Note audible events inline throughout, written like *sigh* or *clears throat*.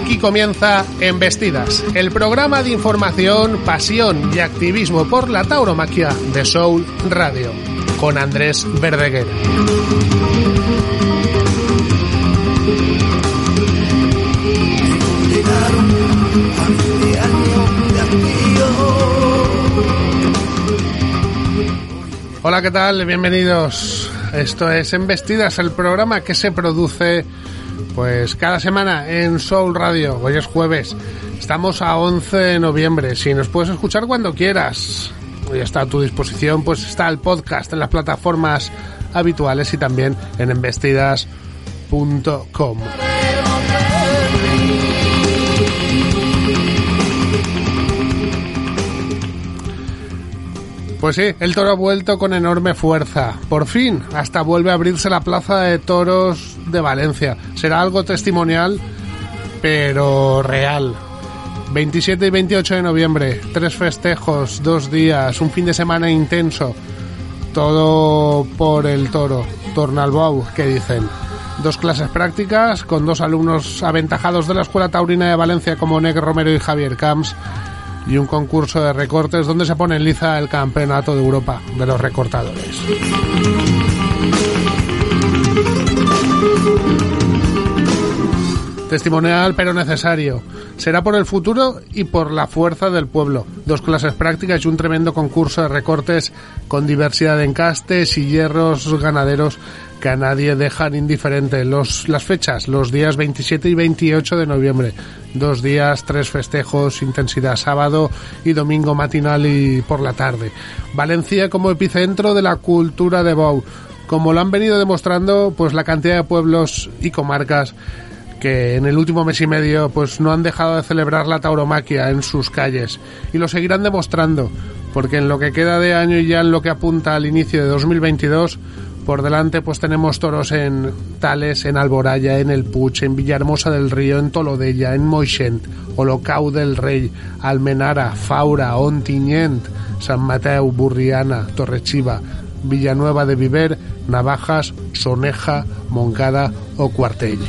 Aquí comienza Embestidas, el programa de información, pasión y activismo por la tauromaquia de Soul Radio, con Andrés Verdeguer. Hola, ¿qué tal? Bienvenidos. Esto es Embestidas, el programa que se produce pues cada semana en Soul Radio. Hoy es jueves. Estamos a 11 de noviembre. Si nos puedes escuchar cuando quieras. Hoy está a tu disposición, pues está el podcast en las plataformas habituales y también en embestidas.com. Pues sí, el toro ha vuelto con enorme fuerza. Por fin, hasta vuelve a abrirse la plaza de toros de Valencia. Será algo testimonial, pero real. 27 y 28 de noviembre, tres festejos, dos días, un fin de semana intenso. Todo por el toro. Tornalbau, que dicen. Dos clases prácticas con dos alumnos aventajados de la Escuela Taurina de Valencia como Neg Romero y Javier Camps y un concurso de recortes donde se pone en liza el campeonato de Europa de los recortadores. Testimonial pero necesario. Será por el futuro y por la fuerza del pueblo. Dos clases prácticas y un tremendo concurso de recortes con diversidad de encastes y hierros ganaderos que a nadie dejan indiferente. Los, las fechas, los días 27 y 28 de noviembre. Dos días, tres festejos, intensidad sábado y domingo matinal y por la tarde. Valencia como epicentro de la cultura de Bou. Como lo han venido demostrando, pues la cantidad de pueblos y comarcas que en el último mes y medio pues no han dejado de celebrar la tauromaquia en sus calles y lo seguirán demostrando porque en lo que queda de año y ya en lo que apunta al inicio de 2022 por delante pues tenemos toros en Tales, en Alboraya, en El Puig, en Villahermosa del Río, en Tolodella, en Moixent, Olocau del Rey, Almenara, Faura, Ontinyent, San Mateo, Burriana, Torrechiva, Villanueva de Viver, Navajas, Soneja, Moncada o Cuartell.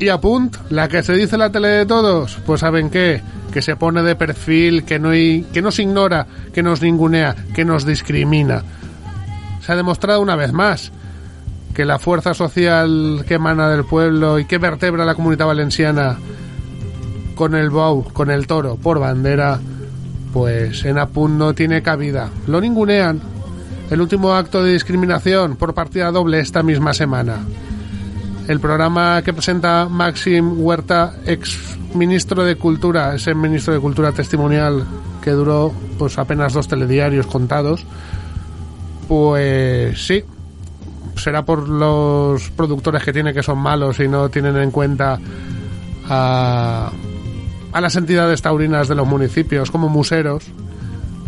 Y a punt, la que se dice la tele de todos, pues ¿saben qué? Que se pone de perfil, que, no hay, que nos ignora, que nos ningunea, que nos discrimina. Se ha demostrado una vez más que la fuerza social que emana del pueblo y que vertebra la comunidad valenciana con el bou, con el toro por bandera, pues en Apun no tiene cabida. Lo ningunean. El último acto de discriminación por partida doble esta misma semana. El programa que presenta Maxim Huerta, ex ministro de Cultura, ese ministro de Cultura testimonial que duró pues apenas dos telediarios contados, pues sí, será por los productores que tiene que son malos y no tienen en cuenta a, a las entidades taurinas de los municipios como Museros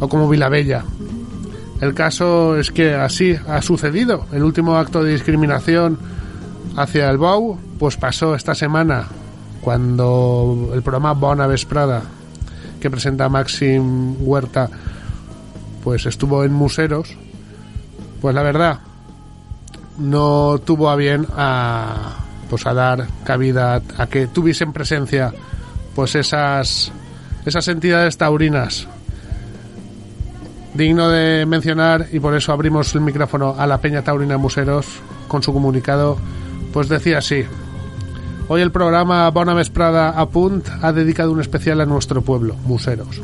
o como Vilabella. El caso es que así ha sucedido. El último acto de discriminación hacia el BAU pues pasó esta semana cuando el programa Bona Vesprada que presenta Maxim Huerta pues estuvo en Museros pues la verdad no tuvo a bien a pues a dar cabida a que tuviesen presencia pues esas esas entidades taurinas. Digno de mencionar y por eso abrimos el micrófono a la Peña Taurina Museros con su comunicado pues decía así Hoy el programa Bona Vesprada a Punt ha dedicado un especial a nuestro pueblo, Museros.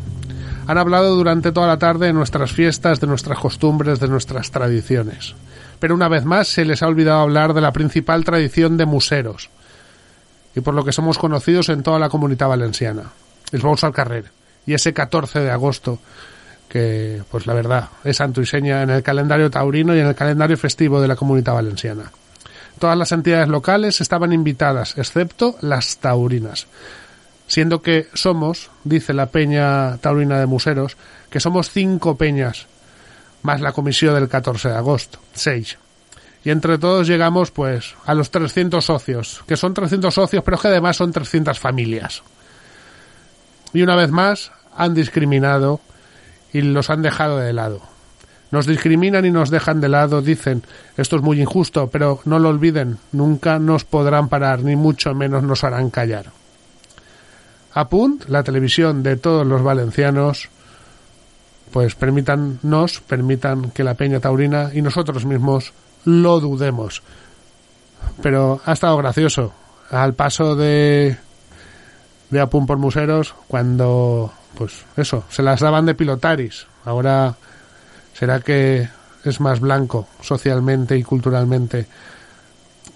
Han hablado durante toda la tarde de nuestras fiestas, de nuestras costumbres, de nuestras tradiciones. Pero una vez más se les ha olvidado hablar de la principal tradición de Museros y por lo que somos conocidos en toda la comunidad valenciana, el Bous al Carrer. Y ese 14 de agosto, que pues la verdad es santo y seña en el calendario taurino y en el calendario festivo de la comunidad valenciana. Todas las entidades locales estaban invitadas, excepto las taurinas. Siendo que somos, dice la Peña Taurina de Museros, que somos cinco peñas, más la comisión del 14 de agosto, seis. Y entre todos llegamos, pues, a los 300 socios, que son 300 socios, pero que además son 300 familias. Y una vez más han discriminado y los han dejado de lado. Nos discriminan y nos dejan de lado, dicen, esto es muy injusto, pero no lo olviden, nunca nos podrán parar, ni mucho menos nos harán callar. Apunt, la televisión de todos los valencianos, pues permítannos, permitan que la Peña Taurina y nosotros mismos lo dudemos. Pero ha estado gracioso. Al paso de, de Apunt por Museros, cuando, pues eso, se las daban de pilotaris. Ahora será que es más blanco socialmente y culturalmente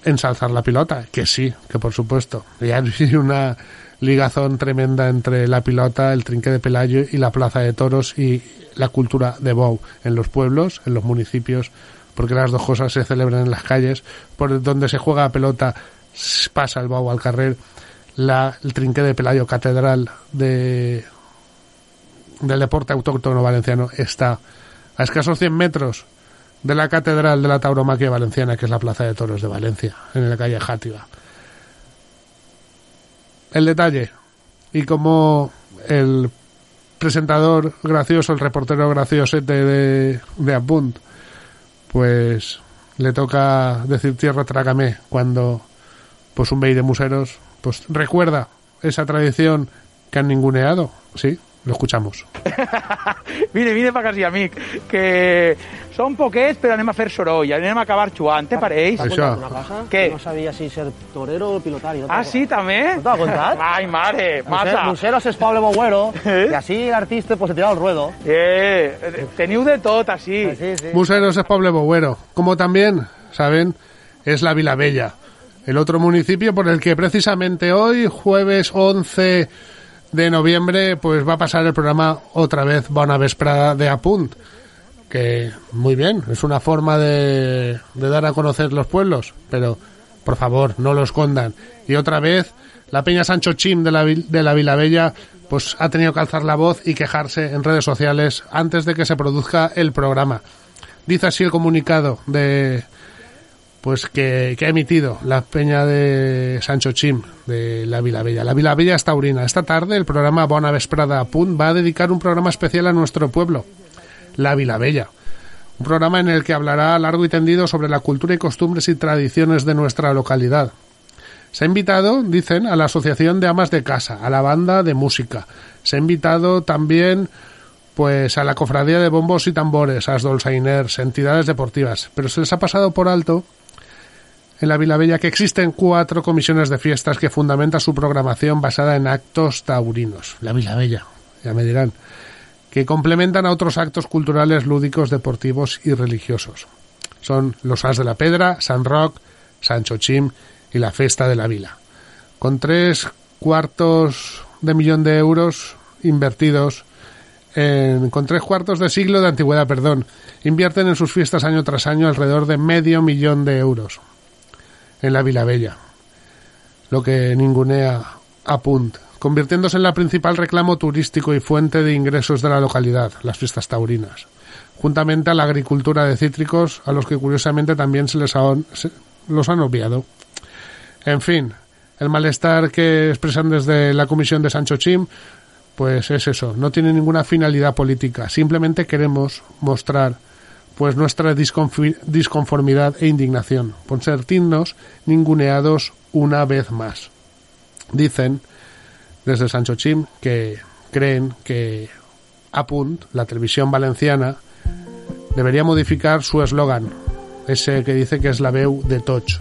ensalzar la pilota, que sí, que por supuesto. Y hay una ligazón tremenda entre la pilota, el trinque de Pelayo y la plaza de toros y la cultura de Bou en los pueblos, en los municipios, porque las dos cosas se celebran en las calles, por donde se juega la pelota pasa el Bou al carrer, la, el trinque de Pelayo catedral de del deporte autóctono valenciano está a escasos 100 metros de la catedral de la tauromaquia valenciana, que es la plaza de toros de Valencia, en la calle Játiva. El detalle y como el presentador gracioso, el reportero gracioso de, de Apunt, pues le toca decir tierra trágame cuando pues un bey de museros pues recuerda esa tradición que han ninguneado, sí, lo escuchamos. vine, vine per casa amic, que són poquets però anem a fer soroll, anem a acabar xuant, te pareix? Això. Una cosa? Què? No sabia si ser torero o pilotari. No Ah, sí, també? ¿No te lo ha contat? *laughs* Ai, mare, massa. Museros es Pablo Bogüero *laughs* ¿Eh? y así el artista pues se tira al ruedo. Eh, teniu de tot, així. Sí, sí. Museros es Pablo Bogüero, como también, saben, es la Vila Bella, el otro municipio por el que precisamente hoy, jueves 11 de noviembre, pues va a pasar el programa otra vez Bona Vesprada de Apunt, que muy bien, es una forma de, de dar a conocer los pueblos, pero por favor, no lo escondan. Y otra vez, la Peña Sancho Chim de la, de la Vila Bella, pues ha tenido que alzar la voz y quejarse en redes sociales antes de que se produzca el programa. Dice así el comunicado de pues que, que ha emitido la peña de Sancho Chim de la Vila Bella. La Vila Bella es taurina. Esta tarde el programa Bona Vesprada Punt va a dedicar un programa especial a nuestro pueblo, la Vila Bella. Un programa en el que hablará largo y tendido sobre la cultura y costumbres y tradiciones de nuestra localidad. Se ha invitado, dicen, a la Asociación de Amas de Casa, a la banda de música. Se ha invitado también pues a la cofradía de bombos y tambores, a los dolzainers, entidades deportivas. Pero se les ha pasado por alto en la Vila Bella que existen cuatro comisiones de fiestas que fundamentan su programación basada en actos taurinos. La Vila Bella, ya me dirán, que complementan a otros actos culturales, lúdicos, deportivos y religiosos. Son los As de la Pedra, San Roc, Sancho Chim y la Festa de la Vila. Con tres cuartos de millón de euros invertidos en- con tres cuartos de siglo de antigüedad, perdón, invierten en sus fiestas año tras año alrededor de medio millón de euros en la Vila Bella, lo que ningunea a Punt, convirtiéndose en la principal reclamo turístico y fuente de ingresos de la localidad, las fiestas taurinas, juntamente a la agricultura de cítricos, a los que curiosamente también se les ha- los han obviado. En fin, el malestar que expresan desde la comisión de Sancho Chim, pues es eso, no tiene ninguna finalidad política, simplemente queremos mostrar pues nuestra disconformidad e indignación por sentirnos ninguneados una vez más. Dicen desde Sancho Chim que creen que Apunt, la televisión valenciana, debería modificar su eslogan, ese que dice que es la veu de Toch,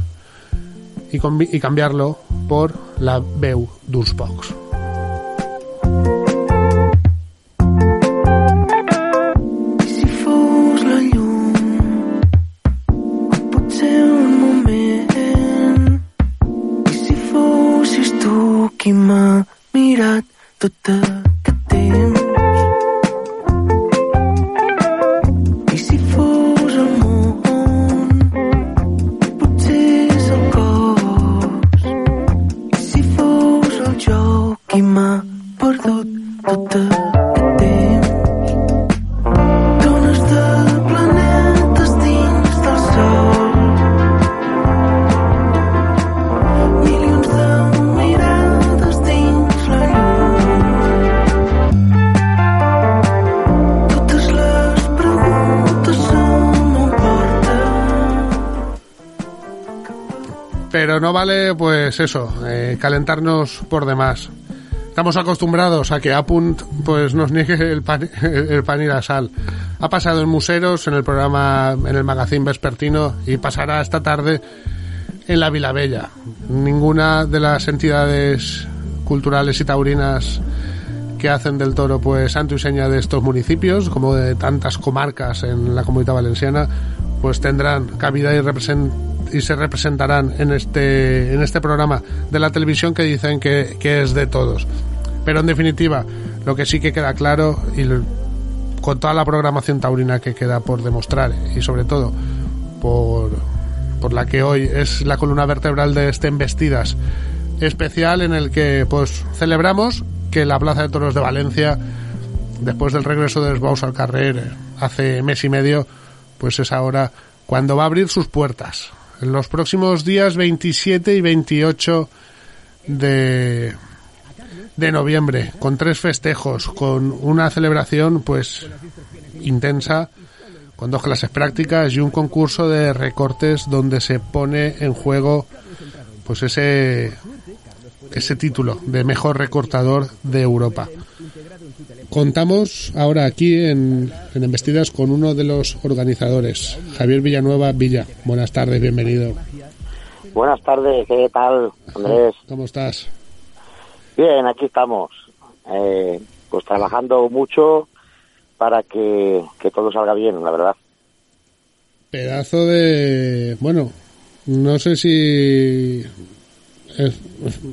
y, cambiarlo por la veu d'uns. Pues eso, eh, calentarnos por demás. Estamos acostumbrados a que Apunt pues nos niegue el pan, *laughs* el pan y la sal. Ha pasado en Museros, en el programa, en el magazine vespertino y pasará esta tarde en la Vila Bella. Ninguna de las entidades culturales y taurinas que hacen del toro pues santo y seña de estos municipios, como de tantas comarcas en la comunidad valenciana, pues tendrán cabida y, represent y se representarán en este, en este programa de la televisión que dicen que, que es de todos. Pero en definitiva, lo que sí que queda claro, y con toda la programación taurina que queda por demostrar, y sobre todo por, por la que hoy es la columna vertebral de este Embestidas especial en el que pues celebramos que la Plaza de Toros de Valencia, después del regreso de Esbaus al carrer hace mes y medio, pues es ahora cuando va a abrir sus puertas. En los próximos días 27 y 28 de, de noviembre, con tres festejos, con una celebración pues intensa, con dos clases prácticas y un concurso de recortes donde se pone en juego pues ese ese título de mejor recortador de Europa. Contamos ahora aquí en, en Embestidas con uno de los organizadores, Javier Villanueva Villa. Buenas tardes, bienvenido. Buenas tardes, ¿qué tal, Andrés? ¿Cómo estás? Bien, aquí estamos. Eh, pues trabajando mucho para que, que todo salga bien, la verdad. Pedazo de... Bueno, no sé si... eh,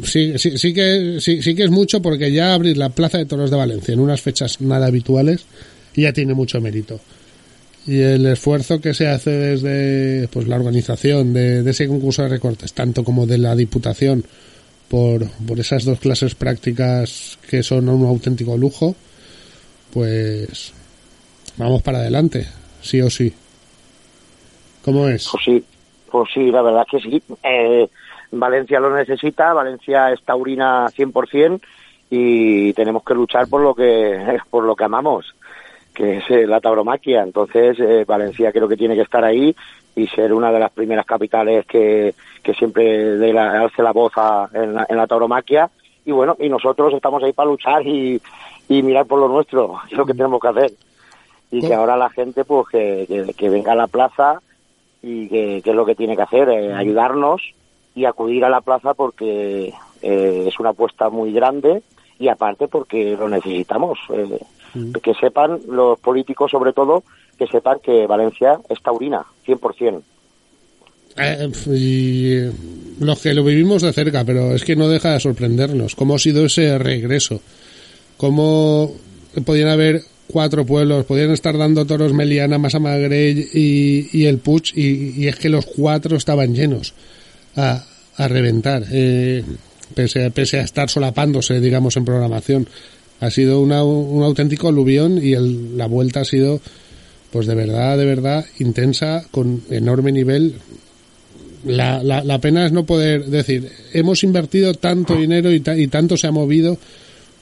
sí, sí, sí que, sí, sí que es mucho porque ya abrir la Plaza de Toros de Valencia en unas fechas nada habituales ya tiene mucho mérito. Y el esfuerzo que se hace desde pues, la organización de, ese concurso de recortes, tanto como de la Diputación, por, por esas dos clases prácticas que son un auténtico lujo, pues vamos para adelante, sí o sí. ¿Cómo es? Pues sí, pues sí, la verdad que sí. Eh, Valencia lo necesita, Valencia es taurina 100% y tenemos que luchar por lo que *laughs* por lo que amamos, que es eh, la tauromaquia. Entonces, eh, Valencia creo que tiene que estar ahí y ser una de las primeras capitales que, que siempre dé la, alce la voz a- en, la, en la tauromaquia. Y bueno, y nosotros estamos ahí para luchar y, y mirar por lo nuestro, *laughs* es lo que tenemos que hacer. Y que ahora la gente, pues, que, que, que venga a la plaza y que, que es lo que tiene que hacer, eh, ayudarnos y acudir a la plaza porque eh, es una apuesta muy grande y aparte porque lo necesitamos. eh, Que sepan los políticos, sobre todo, que sepan que Valencia es taurina, 100%. Eh, y eh, los que lo vivimos de cerca, pero es que no deja de sorprendernos cómo ha sido ese regreso, cómo podían haber cuatro pueblos, podían estar dando toros Meliana, Masamagrell y, y el Puig, y, y es que los cuatro estaban llenos a, a reventar, eh, pese, a, pese a estar solapándose, digamos, en programación. Ha sido una- un auténtico aluvión y el- la vuelta ha sido, pues de verdad, de verdad, intensa, con enorme nivel, la, la, pena es no poder decir, hemos invertido tanto dinero y, ta- y tanto se ha movido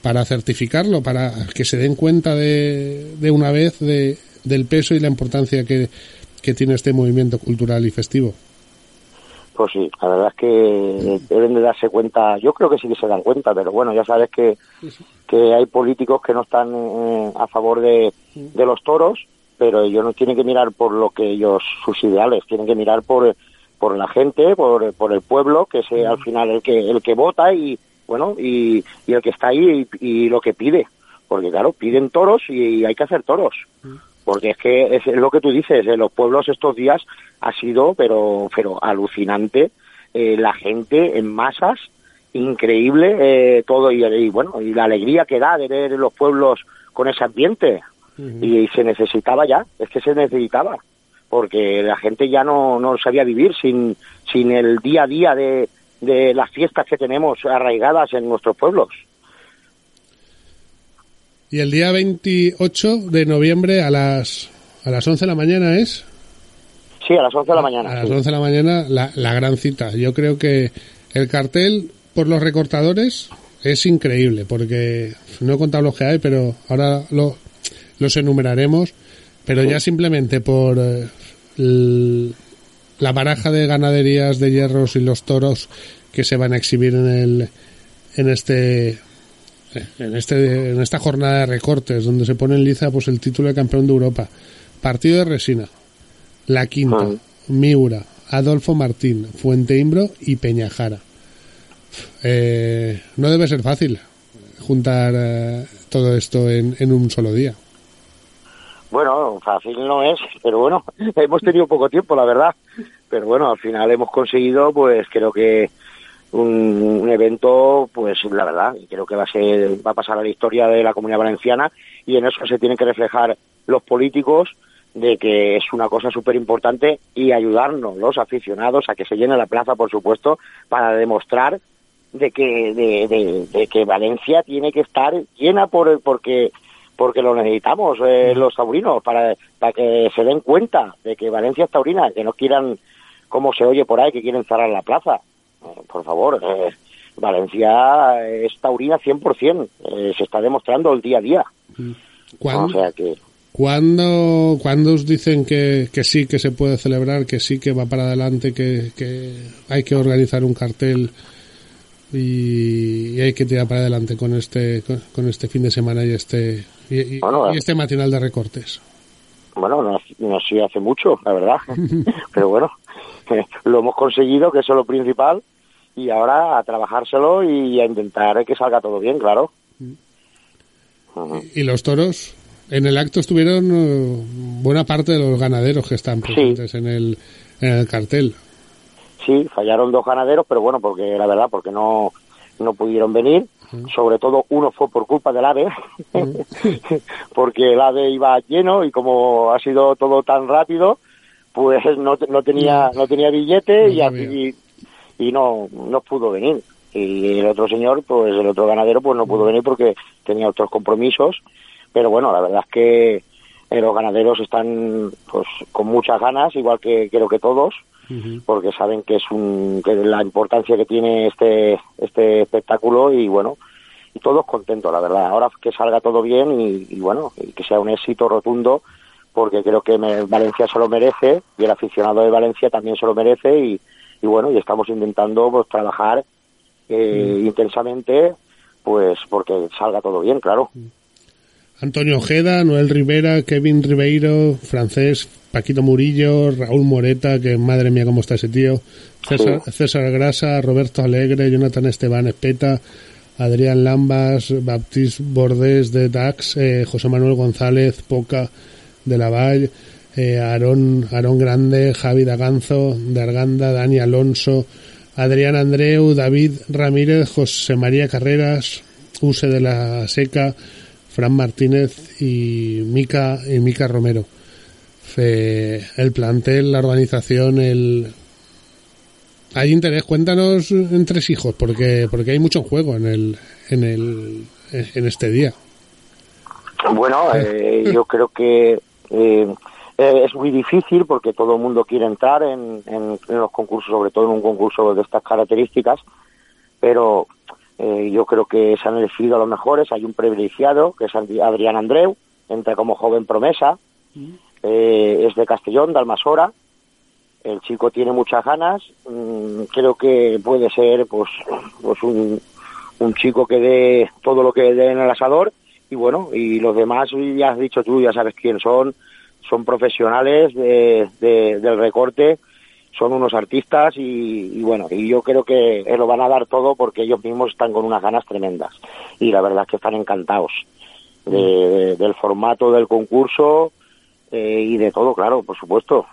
para certificarlo, para que se den cuenta de, de una vez de, del peso y la importancia que tiene este movimiento cultural y festivo. Pues sí, la verdad es que deben de darse cuenta, yo creo que sí que se dan cuenta, pero bueno, ya sabes que, que hay políticos que no están eh, a favor de, de los toros, pero ellos no tienen que mirar por lo que ellos, sus ideales, tienen que mirar por, por la gente, por, por el pueblo, que es eh, al final el que, el que vota y, bueno, y, y el que está ahí y, y lo que pide. Porque claro, piden toros y hay que hacer toros. Porque es que es lo que tú dices, en los pueblos estos días ha sido, pero, pero alucinante, eh, la gente en masas, increíble eh, todo y, y, bueno, y la alegría que da de ver los pueblos con ese ambiente. y, y se necesitaba ya, es que se necesitaba, porque la gente ya no, no sabía vivir sin, sin el día a día de, de las fiestas que tenemos arraigadas en nuestros pueblos. Y el día 28 de noviembre a las, a las 11 de la mañana es... Sí, a las 11 de la mañana. A las sí. 11 de la mañana la, la gran cita. Yo creo que el cartel por los recortadores es increíble porque no he contado los que hay, pero ahora lo, los enumeraremos. Pero ya simplemente por eh, el, la baraja de ganaderías de hierros y los toros que se van a exhibir en el en este en este en esta jornada de recortes donde se pone en liza pues el título de campeón de Europa partido de Resina La Quinta Ah. Miura Adolfo Martín Fuente Imbro y Peñajara Eh, no debe ser fácil juntar eh, todo esto en, en un solo día Bueno, fácil no es, pero bueno, *laughs* hemos tenido poco tiempo, la verdad. Pero bueno, al final hemos conseguido, pues creo que un, un evento, pues la verdad, y creo que va a ser, va a pasar a la historia de la comunidad valenciana y en eso se tienen que reflejar los políticos de que es una cosa súper importante y ayudarnos los aficionados a que se llene la plaza, por supuesto, para demostrar de que de, de- de que Valencia tiene que estar llena por porque porque lo necesitamos eh, los taurinos para, para que se den cuenta de que Valencia es taurina, que no quieran, como se oye por ahí, que quieren cerrar la plaza. Por favor, eh, Valencia es taurina 100%, eh, se está demostrando el día a día. ¿Cuándo, O sea que, ¿cuándo, cuándo os dicen que, que sí que se puede celebrar, que sí que va para adelante, que, que hay que organizar un cartel y, y hay que tirar para adelante con este con, con este fin de semana y este y, y- Bueno, y este matinal de recortes? bueno, no, no ha sido hace mucho, la verdad, *laughs* pero bueno, lo hemos conseguido, que eso es lo principal, y ahora a trabajárselo y a intentar que salga todo bien, claro. ¿Y los toros? En el acto estuvieron eh, buena parte de los ganaderos que están presentes en, el, en el cartel. Sí, fallaron dos ganaderos, pero bueno, porque la verdad, porque no, no pudieron venir. Sobre todo uno fue por culpa del AVE, *laughs* porque el AVE iba lleno y como ha sido todo tan rápido, pues no, no tenía no tenía billete No y, así- y no, no pudo venir. Y el otro señor, pues el otro ganadero, pues no pudo venir porque tenía otros compromisos. Pero bueno, la verdad es que eh, los ganaderos están pues con muchas ganas, igual que creo que todos porque saben que es un que la importancia que tiene este este espectáculo y bueno y todos contentos la verdad. Ahora que salga todo bien y, y bueno y que sea un éxito rotundo porque creo que me- Valencia se lo merece y el aficionado de Valencia también se lo merece y, y bueno y estamos intentando pues trabajar eh, intensamente pues porque salga todo bien claro. Antonio Ojeda, Noel Rivera, Kevin Ribeiro, francés, Paquito Murillo, Raúl Moreta, que madre mía cómo está ese tío, César, César Grasa, Roberto Alegre, Jonathan Esteban Espeta, Adrián Lambas, Baptiste Bordés de Dax, eh, José Manuel González, Poca de la Valle, eh, Aarón, Aarón Grande, Javi Daganzo, de Arganda, Dani Alonso, Adrián Andreu, David Ramírez, José María Carreras, Use de la Seca, Fran Martínez y Mica, y Mica Romero. El plantel, la organización, el... Hay interés, cuéntanos en tres hijos, porque, porque hay mucho en juego en el, en el, en este día. Bueno, eh, yo creo que eh, eh, es muy difícil porque todo el mundo quiere entrar en, en- los concursos, sobre todo en un concurso de estas características, pero eh, yo creo que se han elegido a los mejores. Hay un privilegiado, que es Adrián Andreu, entra como joven promesa, eh, es de Castellón, de Almasora. El chico tiene muchas ganas, mm, creo que puede ser pues, pues un, un chico que dé todo lo que dé en el asador y bueno, y los demás ya has dicho tú, ya sabes quién son, son profesionales de, de- del recorte, son unos artistas y, y bueno, y yo creo que lo van a dar todo porque ellos mismos están con unas ganas tremendas y la verdad es que están encantados de- de- del formato del concurso eh, y de todo, claro, por supuesto.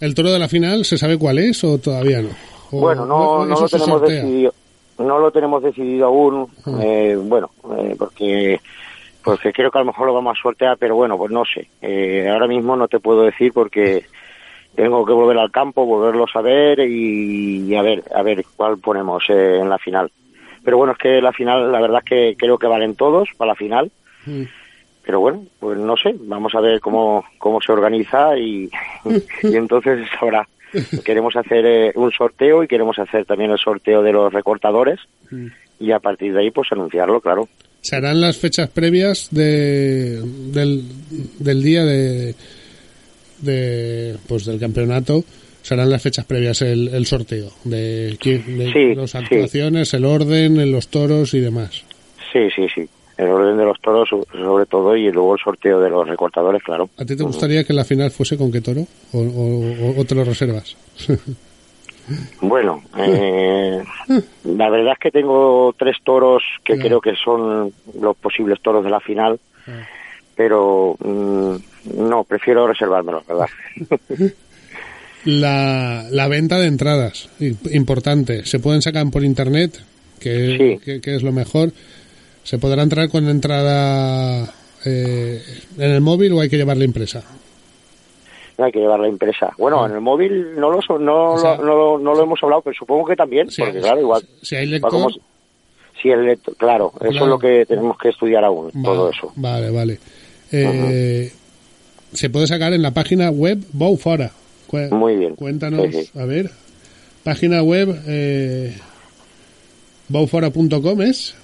¿El toro de la final se sabe cuál es o todavía no? O- Bueno, no, no eso lo tenemos decidido. No lo tenemos decidido aún. Mm. eh, bueno, eh, porque porque creo que a lo mejor lo vamos a sortear, pero bueno, pues no sé. Eh, ahora mismo no te puedo decir porque tengo que volver al campo, volverlo a ver y, y a ver a ver cuál ponemos eh, en la final. Pero bueno, es que la final, la verdad es que creo que valen todos para la final. Mm. Pero bueno, pues no sé, vamos a ver cómo, cómo se organiza y, *laughs* y entonces sabrá. *laughs* Queremos hacer eh, un sorteo y queremos hacer también el sorteo de los recortadores y a partir de ahí pues anunciarlo, claro. Se harán las fechas previas de, del, del día de, de, pues del campeonato serán las fechas previas el, el sorteo de, quién- de Sí, las sí. actuaciones, el orden, los toros y demás. Sí, sí, sí. El orden de los toros so- sobre todo y luego el sorteo de los recortadores, claro. ¿A ti te gustaría que la final fuese con qué toro? ¿O, o- o te lo reservas? *laughs* Bueno, eh, la verdad es que tengo tres toros que creo que son los posibles toros de la final, Ah. pero mm, no, prefiero reservármelo, ¿verdad? *laughs* La, la venta de entradas, importante. Se pueden sacar por internet, que, Sí. que, que es lo mejor. ¿Se podrá entrar con entrada eh, en el móvil o hay que llevarla impresa? No hay que llevar la impresa. Bueno, Ah. en el móvil no lo, no, O sea- lo, no, no lo hemos hablado, pero supongo que también, Sí, porque claro, igual... Si hay lector, como si- si el lector- claro, eso Claro. es lo que tenemos que estudiar aún, vale, todo eso. Vale, vale. Eh, Se puede sacar en la página web Bowfora. Muy bien. Cuéntanos, Sí, sí. a ver. Página web eh, bowfora.com es.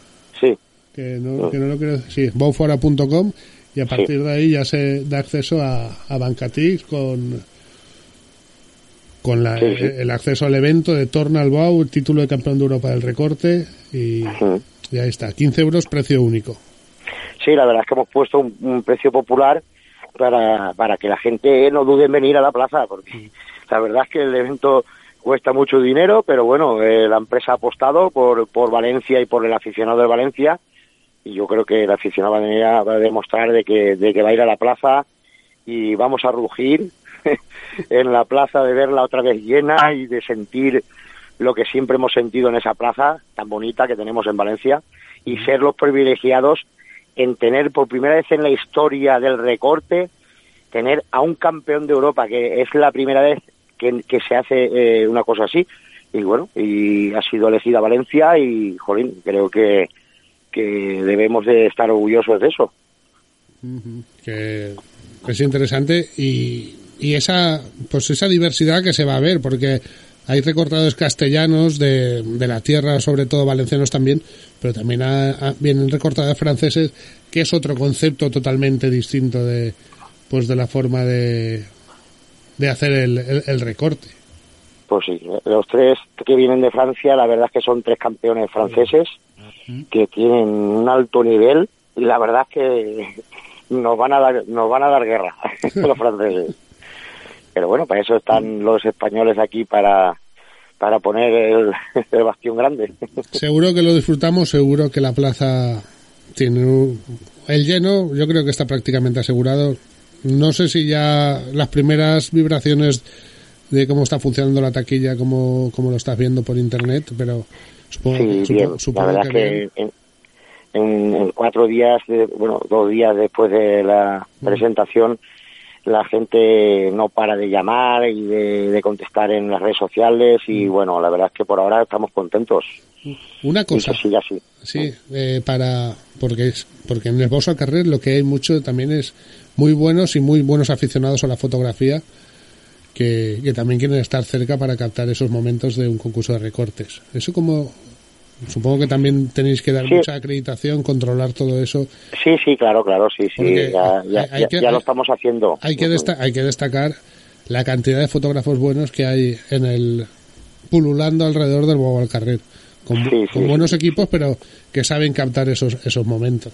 Sí, que no, que no lo quiero sí, bowfora.com y a partir de ahí ya se da acceso a, a Bancatix con con la- Sí, sí. el acceso al evento de Torna al Bow, el título de campeón de Europa del recorte y, Ujú. y ahí está, 15 euros precio único. Sí, la verdad es que hemos puesto un, un precio popular para, para que la gente no dude en venir a la plaza, porque la verdad es que el evento cuesta mucho dinero, pero bueno, eh, la empresa ha apostado por, por Valencia y por el aficionado de Valencia, y yo creo que el aficionado va a, venir a- va a demostrar de que, de que va a ir a la plaza y vamos a rugir *laughs* en la plaza de verla otra vez llena y de sentir lo que siempre hemos sentido en esa plaza tan bonita que tenemos en Valencia y ser los privilegiados en tener por primera vez en la historia del recorte tener a un campeón de Europa que es la primera vez que, que se hace eh, una cosa así. Y bueno y ha sido elegida Valencia y jolín creo que que debemos de estar orgullosos de eso. Que es interesante y, y esa pues esa diversidad que se va a ver porque hay recortadores castellanos de, de la tierra sobre todo valencianos también pero también ha- ha- vienen recortadores franceses que es otro concepto totalmente distinto de pues de la forma de de hacer el, el- el recorte. Pues sí, los tres que vienen de Francia, la verdad es que son tres campeones franceses que tienen un alto nivel y la verdad es que *laughs* nos van a dar, nos van a dar guerra *laughs* los *laughs* franceses. Pero bueno, para eso están los españoles aquí para para poner el, el bastión grande. seguro que lo disfrutamos seguro que la plaza tiene un- el lleno yo creo que está prácticamente asegurado no sé si ya las primeras vibraciones de cómo está funcionando la taquilla como, como lo estás viendo por internet pero supongo, Sí, supo- bien. La supongo verdad que que en, en- en cuatro días, de- bueno, dos días después de la Mm. presentación, la gente no para de llamar y de, de contestar en las redes sociales y Mm. bueno, la verdad es que por ahora estamos contentos una y cosa siga así. Sí, eh, para porque es porque en el Bosch al Carrer lo que hay mucho también es muy buenos y muy buenos aficionados a la fotografía que, que también quieren estar cerca para captar esos momentos de un concurso de recortes. Eso como supongo que también tenéis que dar Sí. mucha acreditación, controlar todo eso. Sí, sí, claro, claro, sí, sí, ya, ya, hay- hay ya- que- ya lo estamos haciendo. Hay que hay que destacar la cantidad de fotógrafos buenos que hay en el pululando alrededor del Bobo al Carrer. Con, bu- Sí, sí, con sí. buenos equipos, pero que saben captar esos esos momentos.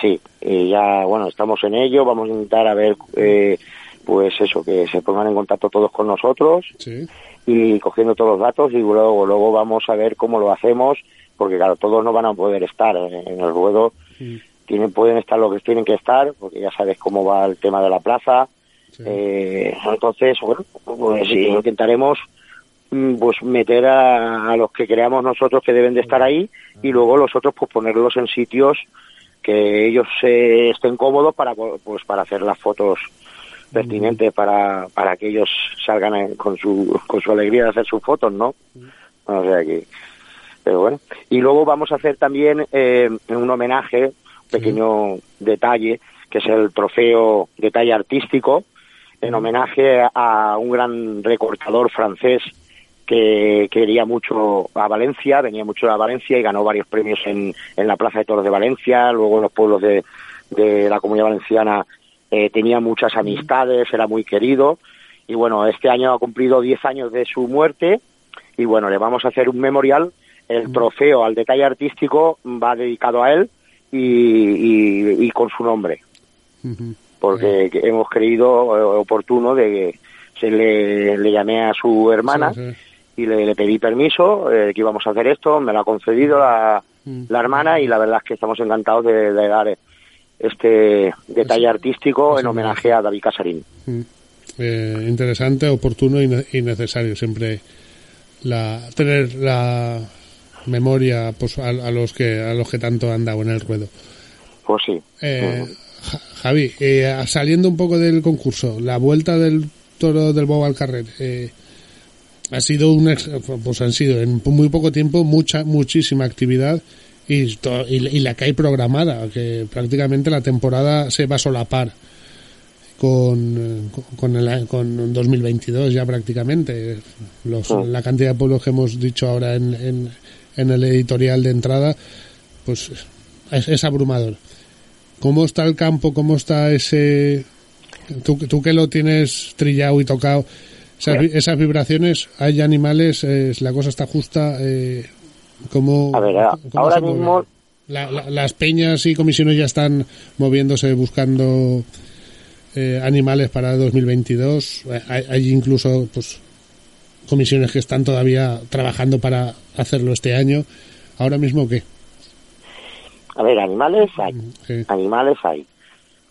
Sí, y ya, bueno, estamos en ello, vamos a intentar a ver, eh, pues eso, que se pongan en contacto todos con nosotros Sí. y cogiendo todos los datos y luego luego vamos a ver cómo lo hacemos porque claro todos no van a poder estar en en el ruedo Mm. tienen pueden estar lo que tienen que estar porque ya sabes cómo va el tema de la plaza Sí. Eh, entonces bueno pues intentaremos mm, pues meter a, a los que creamos nosotros que deben de estar ahí y luego los otros pues ponerlos en sitios que ellos eh, estén cómodos para pues para hacer las fotos pertinentes para, para que ellos salgan con su con su alegría de hacer sus fotos, ¿no? O sea que pero bueno. Y luego vamos a hacer también eh, un homenaje un pequeño detalle que es el trofeo detalle artístico en homenaje a un gran recortador francés que quería mucho a Valencia, venía mucho a Valencia y ganó varios premios en, en la Plaza de Toros de Valencia, luego en los pueblos de, de la Comunidad Valenciana eh, tenía muchas amistades, era muy querido. Y bueno, este año ha cumplido 10 años de su muerte. Y bueno, le vamos a hacer un memorial. El trofeo al detalle artístico va dedicado a él y, y- y con su nombre, porque que hemos creído eh, oportuno de que se le, le llamé a su hermana Sí, sí. y le, le pedí permiso eh, que íbamos a hacer esto, me lo ha concedido la, la hermana y la verdad es que estamos encantados de, de dar este detalle artístico en homenaje a David Casarín. Mm. Eh, interesante, oportuno y, ne- y necesario siempre la, tener la memoria pues, a, a los que a los que tanto han dado en el ruedo. Pues sí. Eh, Ja- Javi, eh, saliendo un poco del concurso, la vuelta del toro del Bobo al Carrer, eh, ha sido un ex- pues han sido en muy poco tiempo mucha muchísima actividad y, to- y, y la que hay programada, que prácticamente la temporada se va a solapar con, eh, con, el, con 2022 ya prácticamente. Los, Mm. La cantidad de pueblos que hemos dicho ahora en, en, en el editorial de entrada, pues es, es abrumador. ¿Cómo está el campo? ¿Cómo está ese... Tú, tú que lo tienes trillado y tocado, esas, esas vibraciones, hay animales, eh, la cosa está justa. Eh, ¿cómo, A ver, a- cómo ahora mismo- La- la- las peñas y comisiones ya están moviéndose buscando eh, animales para 2022. Eh, Hay, hay incluso pues comisiones que están todavía trabajando para hacerlo este año. Ahora mismo qué? A ver, animales hay, Sí. animales hay.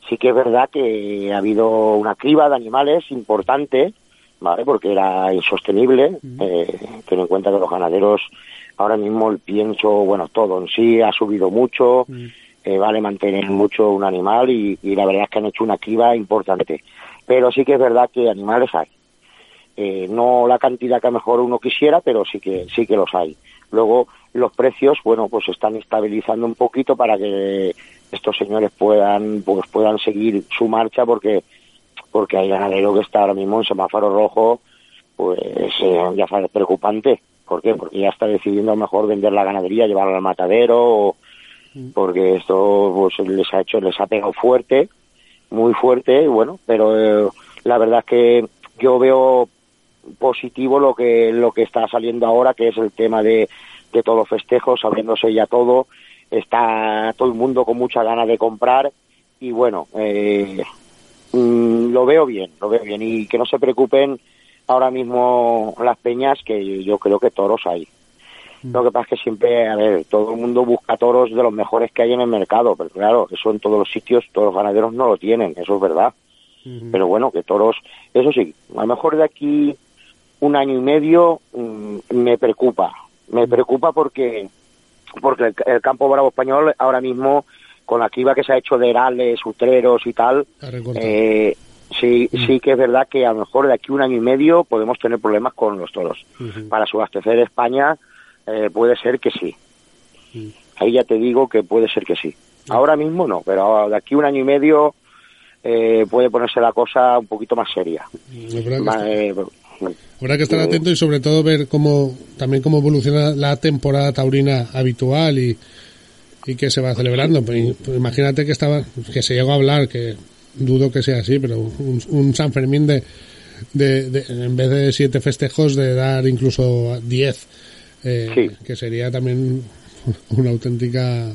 Sí que es verdad que ha habido una criba de animales importante, ¿vale? Porque era insostenible. Eh, ten en cuenta que los ganaderos, ahora mismo el pienso, bueno, todo en sí ha subido mucho, eh, vale mantener mucho un animal y, y la verdad es que han hecho una criba importante. Pero sí que es verdad que animales hay. Eh, no la cantidad que a mejor uno quisiera, pero sí que sí que los hay. Luego los precios, bueno, pues se están estabilizando un poquito para que estos señores puedan pues puedan seguir su marcha porque porque hay ganadero que está ahora mismo en semáforo rojo, pues eh, ya sabes, preocupante. ¿Por qué? Porque ya está decidiendo a lo mejor vender la ganadería, llevarla al matadero, o- porque esto pues les ha hecho, les ha pegado fuerte, muy fuerte, y bueno, pero eh, la verdad es que yo veo positivo lo que lo que está saliendo ahora, que es el tema de, de todos los festejos, abriéndose ya todo, está todo el mundo con mucha ganas de comprar y bueno, eh, mm, lo veo bien, lo veo bien y que no se preocupen ahora mismo las peñas que yo creo que toros hay. Lo que pasa es que siempre, a ver, todo el mundo busca toros de los mejores que hay en el mercado, pero claro, eso en todos los sitios, todos los ganaderos no lo tienen, eso es verdad. Pero bueno, que toros, eso sí, a lo mejor de aquí un año y medio mm, me preocupa, me preocupa porque porque el, el campo bravo español ahora mismo con la criba que se ha hecho de herales, utreros y tal, Ha recortado. eh, sí, sí que es verdad que a lo mejor de aquí un año y medio podemos tener problemas con los toros. Para subastecer España eh, puede ser que sí. Mm. Ahí ya te digo que puede ser que sí. Ahora mismo no, pero de aquí un año y medio eh, puede ponerse la cosa un poquito más seria. Habrá que Ma- estar- eh, habrá que estar eh, atento y sobre todo ver cómo también cómo evoluciona la temporada taurina habitual y, y que se va celebrando. Pues imagínate que estaba que se llegó a hablar que dudo que sea así, pero un, un San Fermín de, de, de- en vez de siete festejos de dar incluso diez, eh, Sí. que sería también una auténtica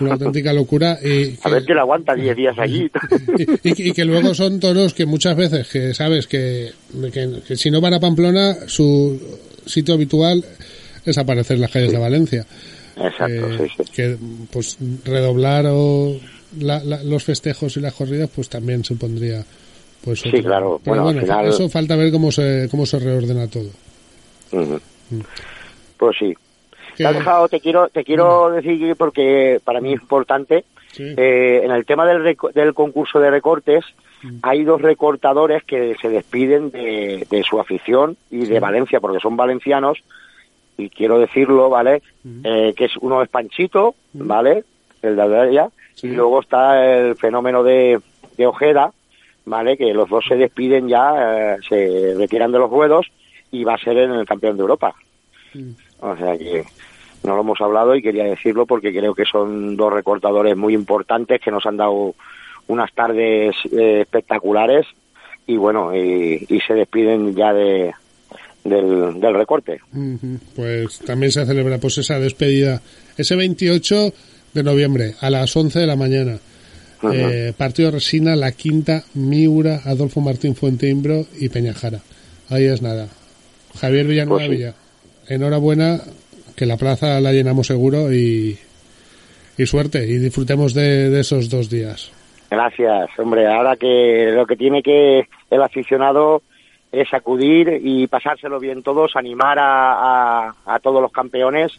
una auténtica locura y *laughs* a ver quién aguanta 10 días *laughs* allí. y, y- y que luego son toros que muchas veces que sabes que, que- que si no van a Pamplona su sitio habitual es aparecer en las calles de Valencia Exacto, Eh, sí, sí. que pues redoblar o la- la- los festejos y las corridas pues también supondría pues Sí, otro- claro. pero Bueno, bueno, al final- eso falta ver cómo se cómo se reordena todo Ujú. Pues sí. Te has dejado, te quiero, te quiero decir que porque para mí es importante. Sí. eh, en el tema del, del concurso de recortes, hay dos recortadores que se despiden de, de su afición y de Valencia, porque son valencianos, y quiero decirlo, ¿vale? Eh, que es uno es Panchito, ¿vale? El de Aldea, y luego está el fenómeno de, de Ojeda, ¿vale? Que los dos se despiden ya, eh, se retiran de los ruedos y va a ser en el campeón de Europa. O sea que no lo hemos hablado y quería decirlo porque creo que son dos recortadores muy importantes que nos han dado unas tardes eh, espectaculares y bueno, y, y se despiden ya de, del, del recorte. Pues también se celebra pues esa despedida ese 28 de noviembre a las 11 de la mañana. Eh, partido Resina, La Quinta, Miura, Adolfo Martín Fuenteimbro y Peñajara. Ahí es nada. Javier Villanueva Pues sí. Villa. Enhorabuena, que la plaza la llenamos seguro y, y suerte y disfrutemos de, de esos dos días. Gracias, hombre. Ahora que lo que tiene que el aficionado es acudir y pasárselo bien todos, animar a, a, a todos los campeones,